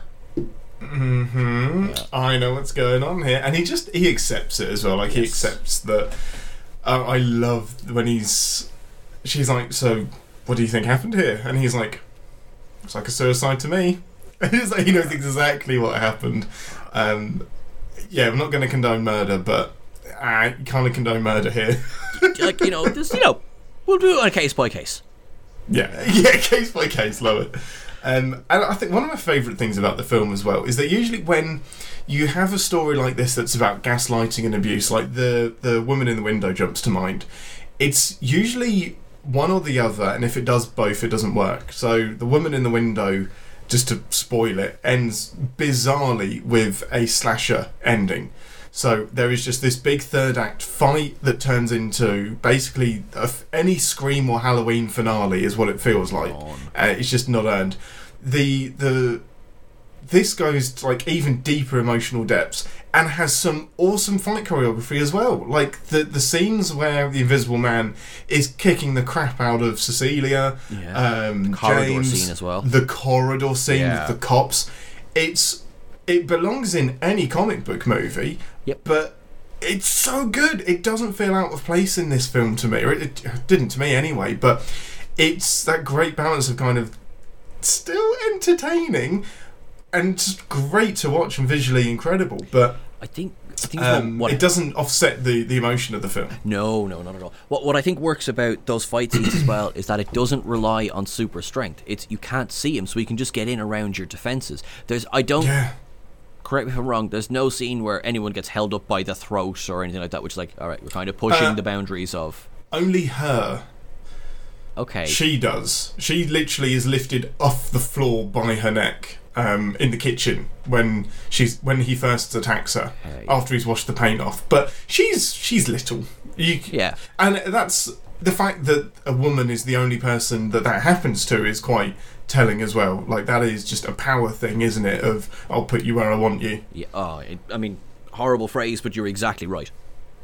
hmm I know what's going on here, and he just he accepts it as well. Like he accepts that. Uh, I love when he's. She's like, so what do you think happened here? And he's like, it's like a suicide to me. [LAUGHS] He's like, he knows exactly what happened. Um, yeah, I'm not going to condone murder, but I kind of condone murder here. [LAUGHS] like you know just you know we'll do it on a case by case Yeah, [LAUGHS] yeah, case by case, love it. Um, and I think one of my favourite things about the film as well is that usually when you have a story like this that's about gaslighting and abuse, like the the woman in the window jumps to mind, it's usually one or the other, and if it does both, it doesn't work. So the woman in the window, just to spoil it, ends bizarrely with a slasher ending. So there is just this big third act fight that turns into basically a f any Scream or Halloween finale is what it feels like. Uh, it's just not earned. The the this goes to like even deeper emotional depths and has some awesome fight choreography as well. Like the the scenes where the Invisible Man is kicking the crap out of Cecilia, Yeah. um, corridor James, scene as well. the corridor scene Yeah. with the cops. It's it belongs in any comic book movie, Yep. but it's so good. It doesn't feel out of place in this film to me, or it, it didn't to me anyway. But it's that great balance of kind of still entertaining and just great to watch and visually incredible, but i think i think um, what it doesn't offset the, the emotion of the film. No, no, not at all. What what I think works about those fight scenes as well is that it doesn't rely on super strength. It's you can't see him, so you can just get in around your defenses. There's I don't Yeah. Correct me if I'm wrong. There's no scene where anyone gets held up by the throat or anything like that, which is like all right, we're kind of pushing Uh, the boundaries of. Only her. Okay. She does. She literally is lifted off the floor by her neck um, in the kitchen when she's when he first attacks her Okay. after he's washed the paint off. But she's she's little. You, Yeah. and that's the fact that a woman is the only person that that happens to is quite telling as well. Like that is just a power thing, isn't it? Of I'll put you where I want you. Yeah. Oh, it, I mean, horrible phrase, but you're exactly right.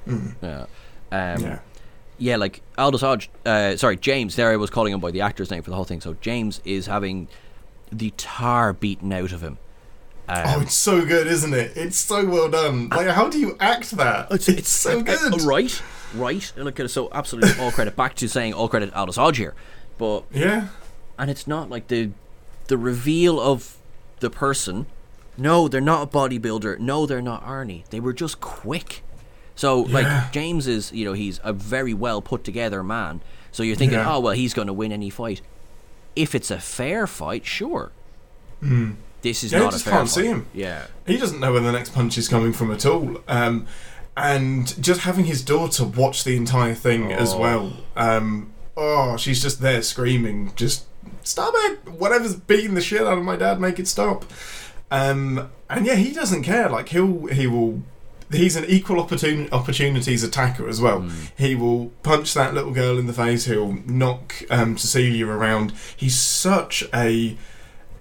Yeah. Um, Yeah. yeah, like Aldis Hodge, uh, sorry, James. There, I was calling him by the actor's name for the whole thing. So James is having the tar beaten out of him. Oh, it's so good, isn't it? It's so well done. Like, how do you act that? It's, so uh, good. uh, right, right. And Look. So absolutely all credit back to saying all credit Aldis Hodge here, but Yeah. And it's not like the the reveal of the person. No, they're not a bodybuilder. No, they're not Arnie. They were just quick. So Yeah. like James is, you know, he's a very well put together man. So you're thinking, Yeah. oh well, he's going to win any fight. If it's a fair fight, sure. This is. Yeah, not a just fair can't fight. see him. Yeah. He doesn't know where the next punch is coming from at all. Um, and just having his daughter watch the entire thing as Oh. well. Um, oh, she's just there screaming, just stop it! Whatever's beating the shit out of my dad, make it stop. Um, and yeah, he doesn't care. Like he'll he will. He's an equal opportun- opportunities attacker as well. He will punch that little girl in the face. He'll knock um, Cecilia around. He's such a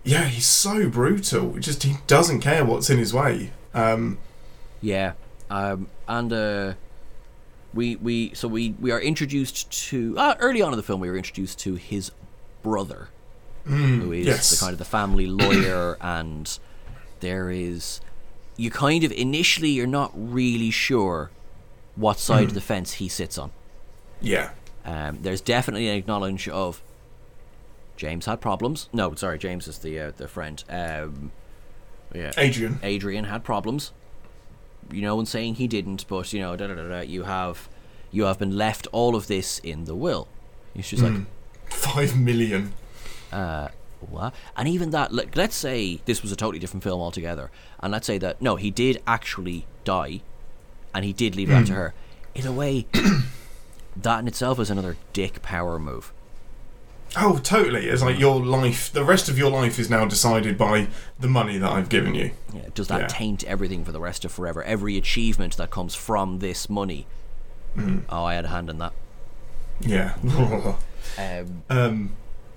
yeah, he's so brutal. Just he doesn't care what's in his way. Um, Yeah, um, and uh, we we so we we are introduced to uh, early on in the film we were introduced to his brother, who is yes. the kind of the family lawyer, [CLEARS THROAT] and there is you kind of initially you're not really sure what side of the fence he sits on. yeah, Um, there's definitely an acknowledge of James had problems. No, sorry, James is the uh, the friend. Um, yeah, Adrian. Adrian had problems. You know, and saying he didn't, but you know, da da da da. You have, you have been left all of this in the will. It's just like Five million. Uh, what? And even that, like, let's say this was a totally different film altogether, and let's say that no, he did actually die, and he did leave it to hmm. her. In a way, [CLEARS THROAT] that in itself is another dick power move. Oh, totally. It's like your life. The rest of your life is now decided by the money that I've given you. Yeah, does that Yeah. taint everything for the rest of forever? Every achievement that comes from this money. Hmm. Oh, I had a hand in that. Yeah. [LAUGHS] Um, um,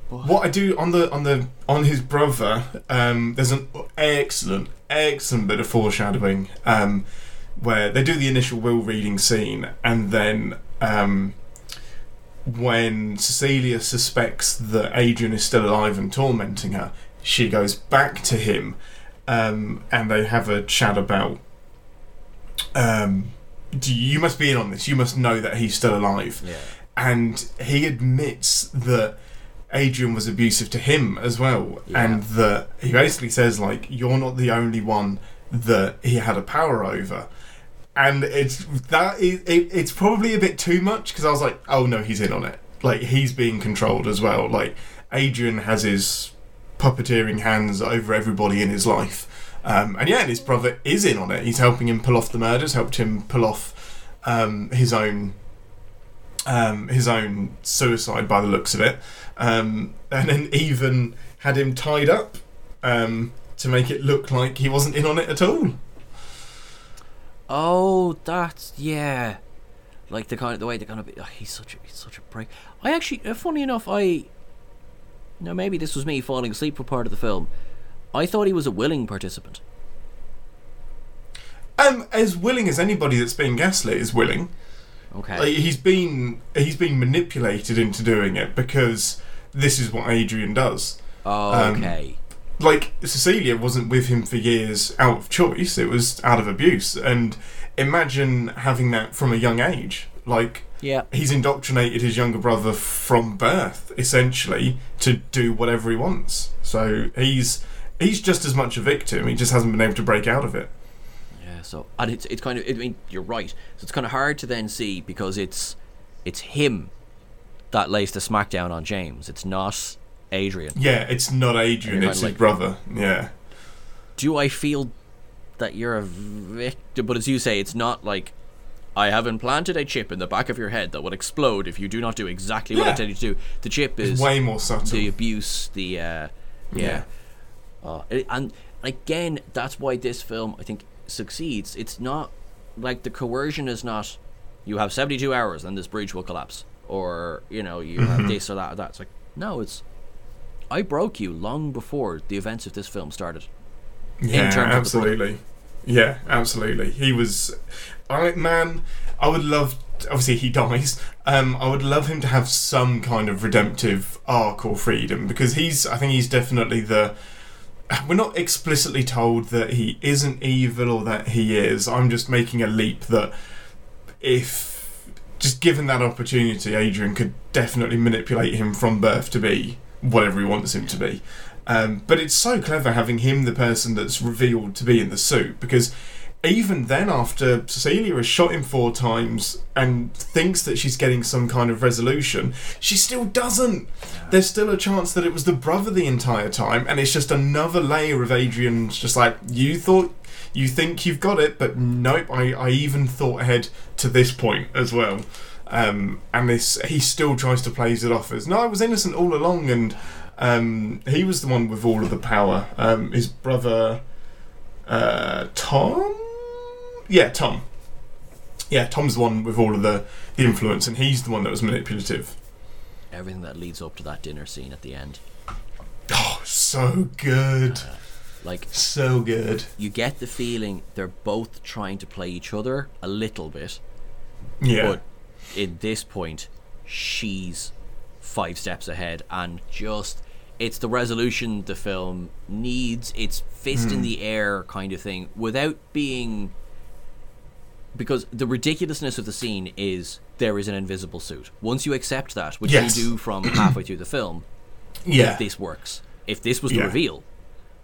what I do on the on the on his brother, um, there's an excellent, excellent bit of foreshadowing um, where they do the initial will reading scene, and then um, when Cecilia suspects that Adrian is still alive and tormenting her, she goes back to him, um, and they have a chat about. Um, do you must be in on this. You must know that he's still alive yeah. And he admits that Adrian was abusive to him as well, Yeah. and that he basically says like you're not the only one that he had a power over, and it's that is it, it's probably a bit too much because I was like, oh no, he's in on it, like he's being controlled as well, like Adrian has his puppeteering hands over everybody in his life. Um, and yeah, and his brother is in on it. He's helping him pull off the murders, helped him pull off um, his own um, his own suicide by the looks of it, um, and then even had him tied up um, to make it look like he wasn't in on it at all. Oh, that's yeah. Like the kind of the way they kind of oh, he's such a he's such a prick. I actually, uh, funny enough, I. Now maybe this was me falling asleep for part of the film. I thought he was a willing participant. Um, as willing as anybody that's being gaslit is willing. Okay. Like, he's been he's been manipulated into doing it because this is what Adrian does. um, okay. like Cecilia wasn't with him for years out of choice; it was out of abuse. And imagine having that from a young age. Like yeah. he's indoctrinated his younger brother from birth, essentially, to do whatever he wants. So he's he's just as much a victim. He just hasn't been able to break out of it. Yeah, so and it's it's kind of I mean you're right. So it's kind of hard to then see because it's it's him that lays the smackdown on James. It's not Adrian. Yeah, it's not Adrian; it's his like- brother. Yeah, Do I feel that you're a victim? But as you say, it's not like I have implanted a chip in the back of your head that will explode if you do not do exactly what I tell you to do. The chip is Way more subtle. the abuse, the uh, yeah, Uh, and again, that's why this film I think succeeds. It's not like the coercion is not you have seventy two hours and this bridge will collapse, or you know you Mm-hmm. have this or that or that. It's like no, it's I broke you long before the events of this film started. Yeah, absolutely. Yeah, absolutely. He was. I man, I would love. Obviously, he dies. Um, I would love him to have some kind of redemptive arc or freedom because he's. I think he's definitely the. [SIGHS] We're not explicitly told that he isn't evil or that he is. I'm just making a leap that if just given that opportunity, Adrian could definitely manipulate him from birth to be whatever he wants him to be. Um, but it's so clever having him the person that's revealed to be in the suit because even then, after Cecilia has shot him four times and thinks that she's getting some kind of resolution, she still doesn't. There's still a chance that it was the brother the entire time, and it's just another layer of Adrian's just like, you thought, you think you've got it, but nope, I, I even thought ahead to this point as well. Um, and this, he still tries to plays it off as, no, I was innocent all along, and um, he was the one with all of the power. Um, his brother, uh, Tom? Yeah, Tom. Yeah, Tom's the one with all of the, the influence, and he's the one that was manipulative. Everything that leads up to that dinner scene at the end, Oh, so good. like So good. you get the feeling they're both trying to play each other a little bit, Yeah. but in this point, she's five steps ahead and just it's the resolution the film needs. It's fist Hmm. in the air kind of thing without being because the ridiculousness of the scene is there is an invisible suit. Once you accept that, which Yes. you do from [CLEARS THROAT] halfway through the film, yeah. this works. If this was the Yeah. reveal,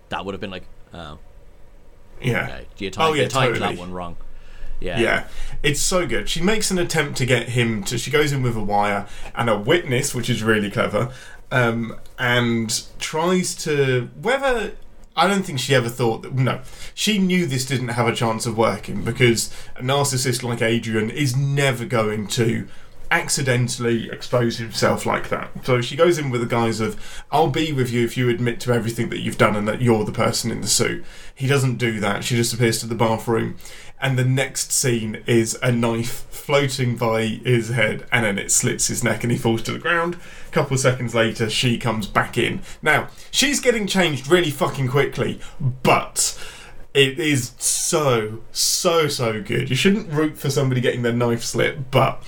that would have been like, oh, yeah. okay, you timed, Oh, yeah, you timed totally. that one wrong. Yeah. Yeah, it's so good. She makes an attempt to get him to. She goes in with a wire and a witness, which is really clever, um, and tries to. Whether I don't think she ever thought that. No, she knew this didn't have a chance of working because a narcissist like Adrian is never going to accidentally expose himself like that. So she goes in with the guise of, I'll be with you if you admit to everything that you've done and that you're the person in the suit. He doesn't do that. She just appears to the bathroom. And the next scene is a knife floating by his head and then it slits his neck and he falls to the ground. A couple of seconds later, she comes back in. Now, she's getting changed really fucking quickly, but it is so, so, so good. You shouldn't root for somebody getting their knife slit, but.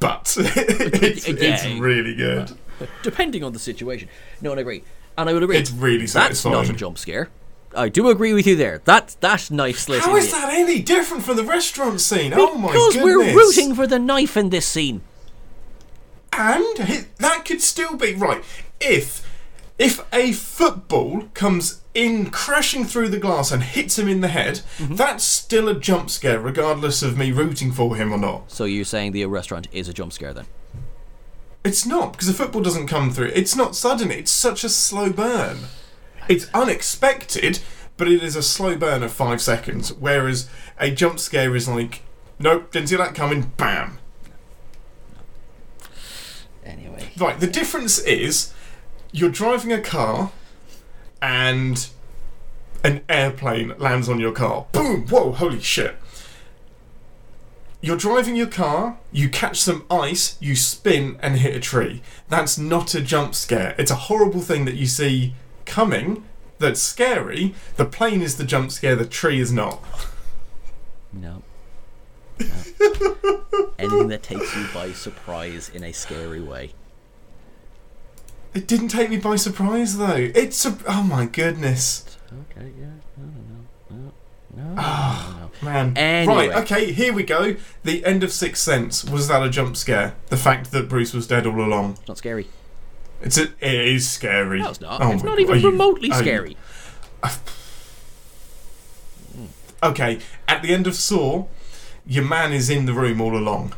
But [LAUGHS] it's, it's really good. Depending on the situation. No, I agree. And I would agree. It's really That's satisfying. not a jump scare. I do agree with you there. That that knife slit. How is that any different from the restaurant scene? oh my Because we're rooting for the knife in this scene. and that could still be right if if a football comes in crashing through the glass and hits him in the head. Mm-hmm. That's still a jump scare, regardless of me rooting for him or not. So you're saying the restaurant is a jump scare then? It's not because the football doesn't come through. It's not sudden. It's such a slow burn. It's unexpected, but it is a slow burn of five seconds. Whereas a jump scare is like, nope, didn't see that coming. Bam. Anyway. Right. The difference is, you're driving a car, and an airplane lands on your car. Boom! Whoa! Holy shit! You're driving your car, you catch some ice, you spin and hit a tree. That's not a jump scare. It's a horrible thing that you see coming that's scary. The plane is the jump scare, the tree is not. No. No. Anything that takes you by surprise in a scary way. It didn't take me by surprise though. It's a. Oh my goodness. Okay, yeah. No, no, no. No, no, Ah. no, no. Man. Anyway. Right, okay, here we go. The end of Sixth Sense. Was that a jump scare? The fact that Bruce was dead all along. It's not scary. It's a, it is scary. No, it's not. Oh it's not God. even Are you- remotely you- scary. [SIGHS] Okay, at the end of Saw, your man is in the room all along.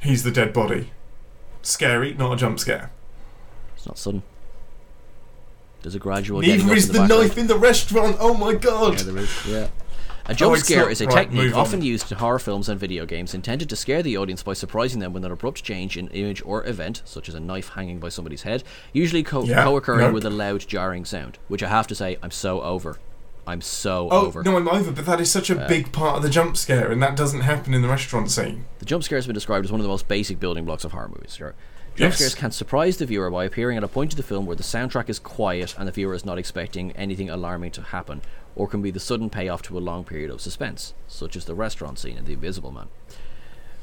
He's the dead body. Scary, not a jump scare. It's not sudden. There's a gradual getting Neither is the, the, knife in the restaurant. Oh my god. Yeah, there is. Yeah. A oh, jump Oh, scare not- is a right, technique move on. often used in horror films and video games intended to scare the audience by surprising them with an abrupt change in image or event, such as a knife hanging by somebody's head, usually co- Yeah, co-occurring nope. with a loud jarring sound, which I have to say I'm so over. I'm so Oh over. no, I'm over. But that is such a uh, big part of the jump scare, and that doesn't happen in the restaurant scene. The jump scare has been described as one of the most basic building blocks of horror movies. Sure. Jump Yes. scares can surprise the viewer by appearing at a point of the film where the soundtrack is quiet and the viewer is not expecting anything alarming to happen, or can be the sudden payoff to a long period of suspense, such as the restaurant scene in The Invisible Man.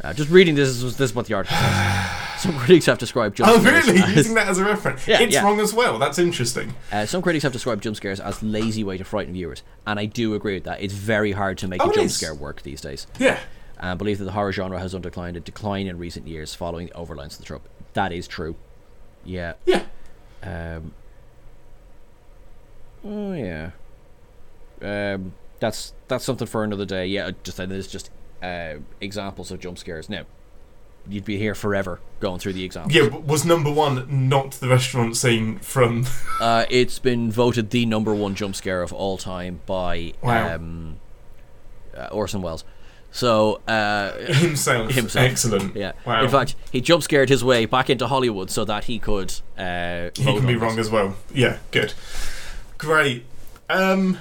Uh, just reading this is, this is what the article says. [SIGHS] Some critics have described jump Oh scares really? as, Using that as a reference? Yeah, it's yeah. wrong as well. That's interesting. uh, some critics have described jump scares as lazy way to frighten viewers, and I do agree with that. It's very hard to make Oh, a jump is. scare work these days. Yeah. and believe that the horror genre has undergone a decline in recent years following the overlines of the trope. That is true. Yeah. Yeah. Um. Oh yeah. Um. That's that's something for another day. Yeah. Just there's just uh, examples of jump scares. Now, you'd be here forever going through the examples. Yeah. but Was number one not the restaurant scene from? [LAUGHS] Uh, it's been voted the number one jump scare of all time by Wow. um, uh, Orson Welles. So uh, himself. himself. Excellent. Yeah. Wow. In fact, he jump scared his way back into Hollywood so that he could. Uh, he can be wrong as well. Yeah. Good. Great. Um.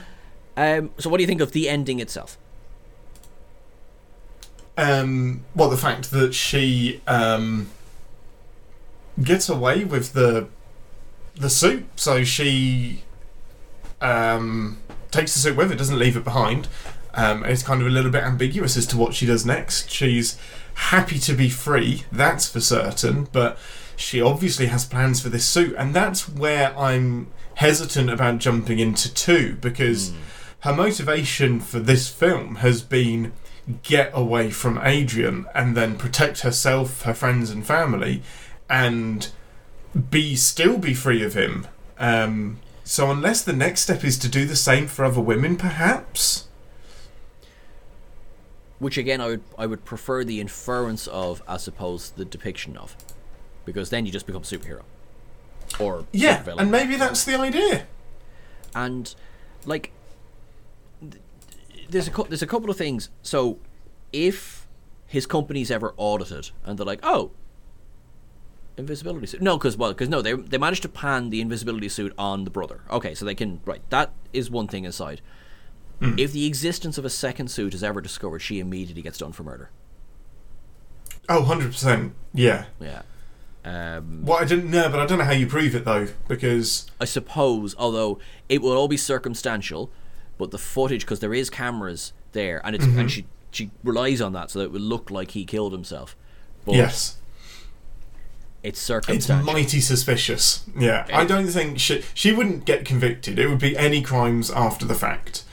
Um, so, what do you think of the ending itself? Um. Well, the fact that she um gets away with the the suit, so she um takes the suit with her, doesn't leave it behind. Um, it's kind of a little bit ambiguous as to what she does next. She's happy to be free, that's for certain, but she obviously has plans for this suit, and that's where I'm hesitant about jumping into two because her motivation for this film has been get away from Adrian and then protect herself, her friends, and family, and be still be free of him. Um, so unless the next step is to do the same for other women, perhaps. Which again, I would I would prefer the inference of as opposed to the depiction of, because then you just become a superhero, or Yeah, and maybe that's the idea. and like there's a there's a couple of things. So if his company's ever audited and they're like, oh, invisibility suit, no, because well, because no, they they managed to pan the invisibility suit on the brother. Okay, so they can right. That is one thing aside. If the existence of a second suit is ever discovered, she immediately gets done for murder. Oh, 100%. Yeah. Yeah. Um, Well, I didn't know, but I don't know how you prove it, though, because. I suppose, although it will all be circumstantial, but the footage because there is cameras there, and it's Mm-hmm. and she she relies on that so that it would look like he killed himself. But Yes. it's circumstantial. It's mighty suspicious. Yeah, I don't think she she wouldn't get convicted. It would be any crimes after the fact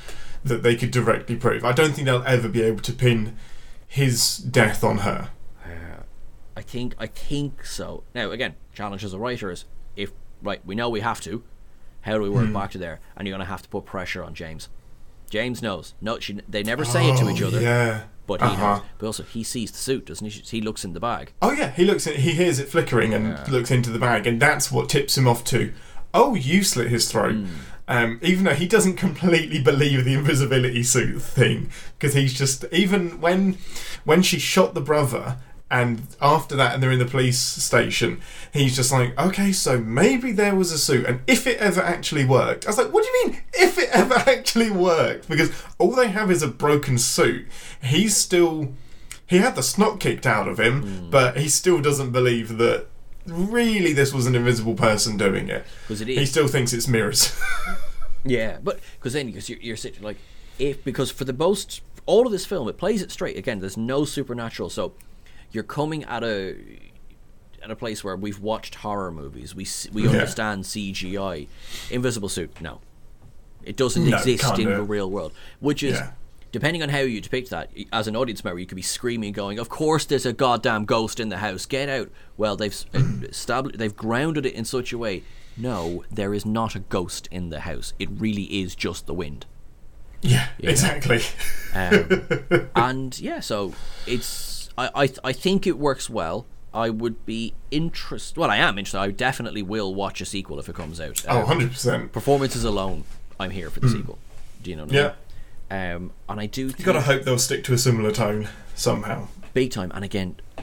that they could directly prove. I don't think they'll ever be able to pin his death on her. I think I think so. Now again, challenge as a writer is if right we know we have to. How do we Hmm. work back to there? And you're gonna have to put pressure on James. James knows. No, she, they never say it to each Oh, other, Yeah. but he Uh-huh. knows. But also, he sees the suit, doesn't he? He looks in the bag. Oh yeah, he looks at, he hears it flickering and looks into the bag, and that's what tips him off to. Oh, you slit his throat. Um, even though he doesn't completely believe the invisibility suit thing, because he's just even when when she shot the brother, and after that, and they're in the police station, he's just like, okay, so maybe there was a suit, and if it ever actually worked, I was like, what do you mean if it ever [LAUGHS] actually worked? Because all they have is a broken suit. He's still he had the snot kicked out of him, hmm. but he still doesn't believe that really this was an invisible person doing it. 'Cause it He still thinks it's mirrors. [LAUGHS] Yeah, but because then because you're, you're sitting like if because for the most all of this film it plays it straight again. There's no supernatural, so you're coming at a at a place where we've watched horror movies. We we Yeah. understand CGI. Invisible suit, no, it doesn't No, exist in do the real world. Which is Yeah. depending on how you depict that. As an audience member, you could be screaming, going, "Of course, there's a goddamn ghost in the house! Get out!" Well, they've established, they've grounded it in such a way. No, there is not a ghost in the house. It really is just the wind. yeah, exactly. Um, [LAUGHS] and yeah, so it's I, I I think it works well. I would be interested. Well, I am interested. I definitely will watch a sequel if it comes out. Oh, Um, 100%. performances alone, I'm here for the sequel. Do you know? What I Yeah. mean? Um, and I do You think gotta hope they'll stick to a similar tone somehow. big time. And again, uh,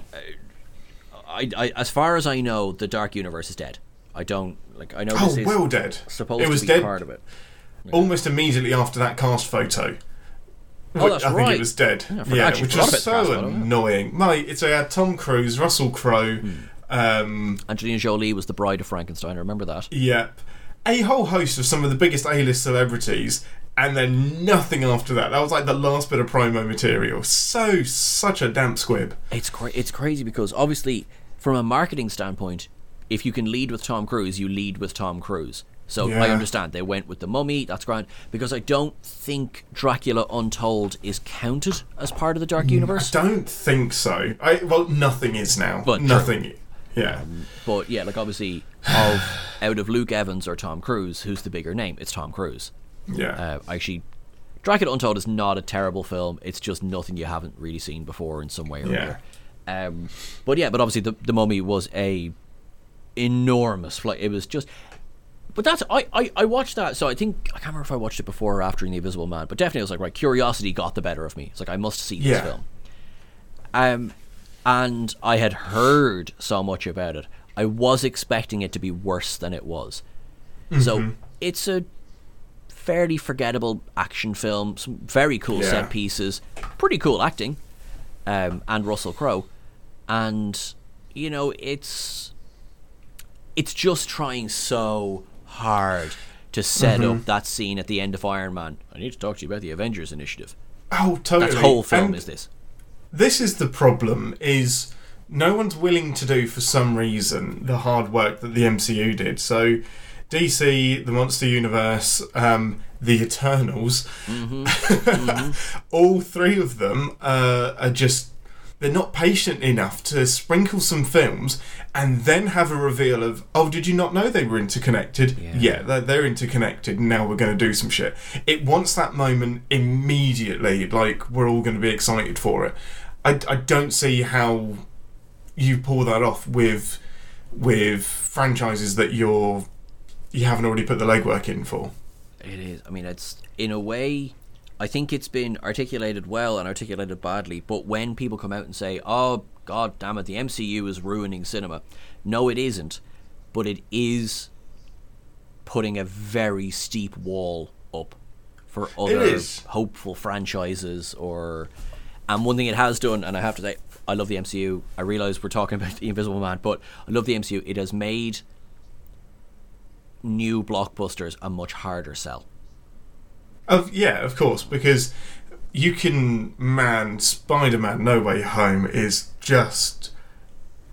I, I, as far as I know, the Dark Universe is dead. I don't like. I know Oh, this is well dead. supposed it was to be dead part of it. almost immediately after that cast photo. Oh, that's I think right. it was dead. Yeah, Yeah, which was about the cast so annoying. Mate, it's a had Tom Cruise, Russell Crowe, Hmm. um, Angelina Jolie was the bride of Frankenstein. I remember that. Yep. A whole host of some of the biggest A-list celebrities, and then nothing after that. That was like the last bit of promo material. So such a damp squib. It's cra- it's crazy because obviously, from a marketing standpoint, if you can lead with Tom Cruise, you lead with Tom Cruise. So I understand they went with the Mummy. That's grand because I don't think Dracula Untold is counted as part of the Dark Universe. I don't think so. I well, nothing is now. But true. nothing. Yeah. But yeah, like obviously, of [SIGHS] out of Luke Evans or Tom Cruise, who's the bigger name? It's Tom Cruise. yeah. Uh, actually, Dracula Untold is not a terrible film. It's just nothing you haven't really seen before in some way or Yeah. another. Um, but yeah, but obviously the the Mummy was a enormous flight. It was just. But that's I, I, I watched that so I think I can't remember if I watched it before or after The Invisible Man but definitely I was like right curiosity got the better of me it's like I must see this Yeah. film um and I had heard so much about it I was expecting it to be worse than it was so it's a fairly forgettable action film. Some very cool Yeah. set pieces, pretty cool acting, um, and Russell Crowe, and you know it's it's just trying so hard to set Mm-hmm. up that scene at the end of Iron Man. I need to talk to you about the Avengers Initiative. oh, totally. That whole film And is this. this is the problem is no one's willing to do for some reason the hard work that the MCU did. So DC, the Monster Universe, um, the Eternals, [LAUGHS] all three of them uh, are just they're not patient enough to sprinkle some films and then have a reveal of oh did you not know they were interconnected Yeah. yeah, they're, they're interconnected now we're going to do some shit it wants that moment immediately like we're all going to be excited for it I, I don't see how you pull that off with with franchises that you're you haven't already put the legwork in for It is. I mean, it's in a way. I think it's been articulated well and articulated badly. But when people come out and say, "Oh God damn it, the MCU is ruining cinema," no, it isn't. But it is putting a very steep wall up for other hopeful franchises. Or, and one thing it has done, and I have to say, I love the MCU. I realize we're talking about [LAUGHS] the Invisible Man, but I love the MCU. It has made new blockbusters a much harder sell. Of yeah, of course, because you can man Spider-Man: No Way Home is just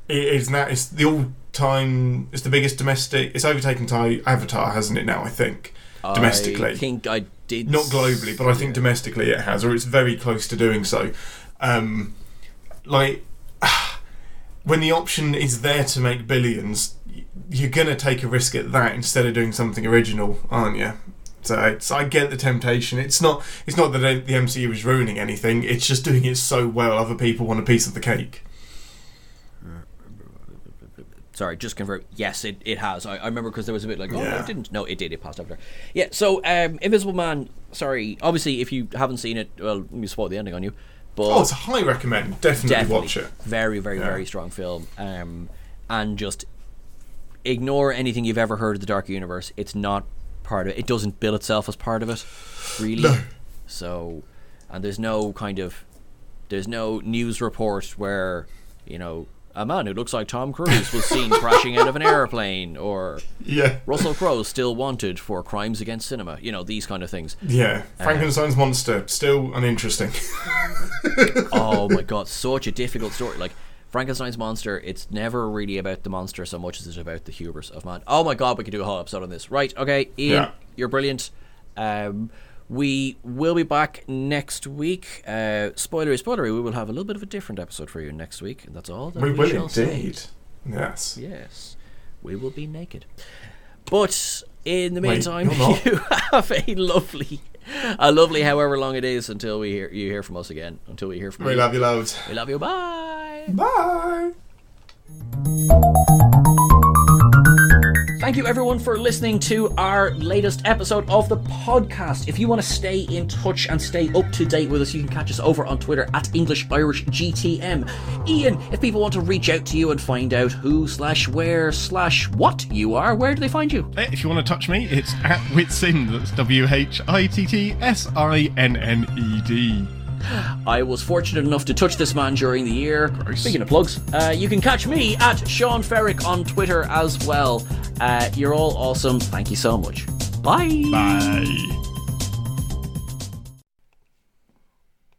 it is now it's the all-time it's the biggest domestic it's overtaken Ty Avatar, hasn't it now? I think domestically, I think I did not globally, but I think domestically it has, or it's very close to doing so. Um, like [SIGHS] when the option is there to make billions, you're gonna take a risk at that instead of doing something original, aren't you? So it's, I get the temptation. It's not. It's not that the MCU is ruining anything. It's just doing it so well. Other people want a piece of the cake. Sorry, just confirm. Yes, it, it has. I, I remember because there was a bit like, oh, no, Yeah. it didn't. No, it did. It passed over there. Yeah. So, um, Invisible Man. Sorry. Obviously, if you haven't seen it, well, let me spoil the ending on you. But Oh, it's a high recommend. Definitely, definitely watch it. Very, very, Yeah. very strong film. Um, and just ignore anything you've ever heard of the Dark Universe. It's not part of it. It doesn't bill itself as part of it, really. No. So, and there's no kind of, there's no news report where, you know, a man who looks like Tom Cruise was seen [LAUGHS] crashing out of an airplane, or Yeah, Russell Crowe still wanted for crimes against cinema. You know, these kind of things. yeah. Uh, Frankenstein's monster still uninteresting. oh my [LAUGHS] god, such a difficult story. Like Frankenstein's monster, it's never really about the monster so much as it's about the hubris of man. Oh my god, we could do a whole episode on this. Right, okay, Ian, Yeah. you're brilliant. Um, we will be back next week. Uh, spoilery, spoilery. We will have a little bit of a different episode for you next week, and that's all that we we, will shall say. indeed. Yes. Yes, we will be naked. But in the meantime, you're [LAUGHS] you have a lovely, a lovely, however long it is until we hear you hear from us again. Until we hear from We you. We love you loads. We love you. Bye. Bye. Thank you everyone for listening to our latest episode of the podcast. If you want to stay in touch and stay up to date with us, you can catch us over on Twitter at English Irish GTM. Ian, if people want to reach out to you and find out who slash where slash what you are, where do they find you? If you want to touch me, it's at Whitsin. That's W H I T T S I N N E D. [GASPS] I was fortunate enough to touch this man during the year. Speaking of plugs, uh, you can catch me at Sean Ferrick on Twitter as well. Uh, you're all awesome. Thank you so much. Bye. Bye.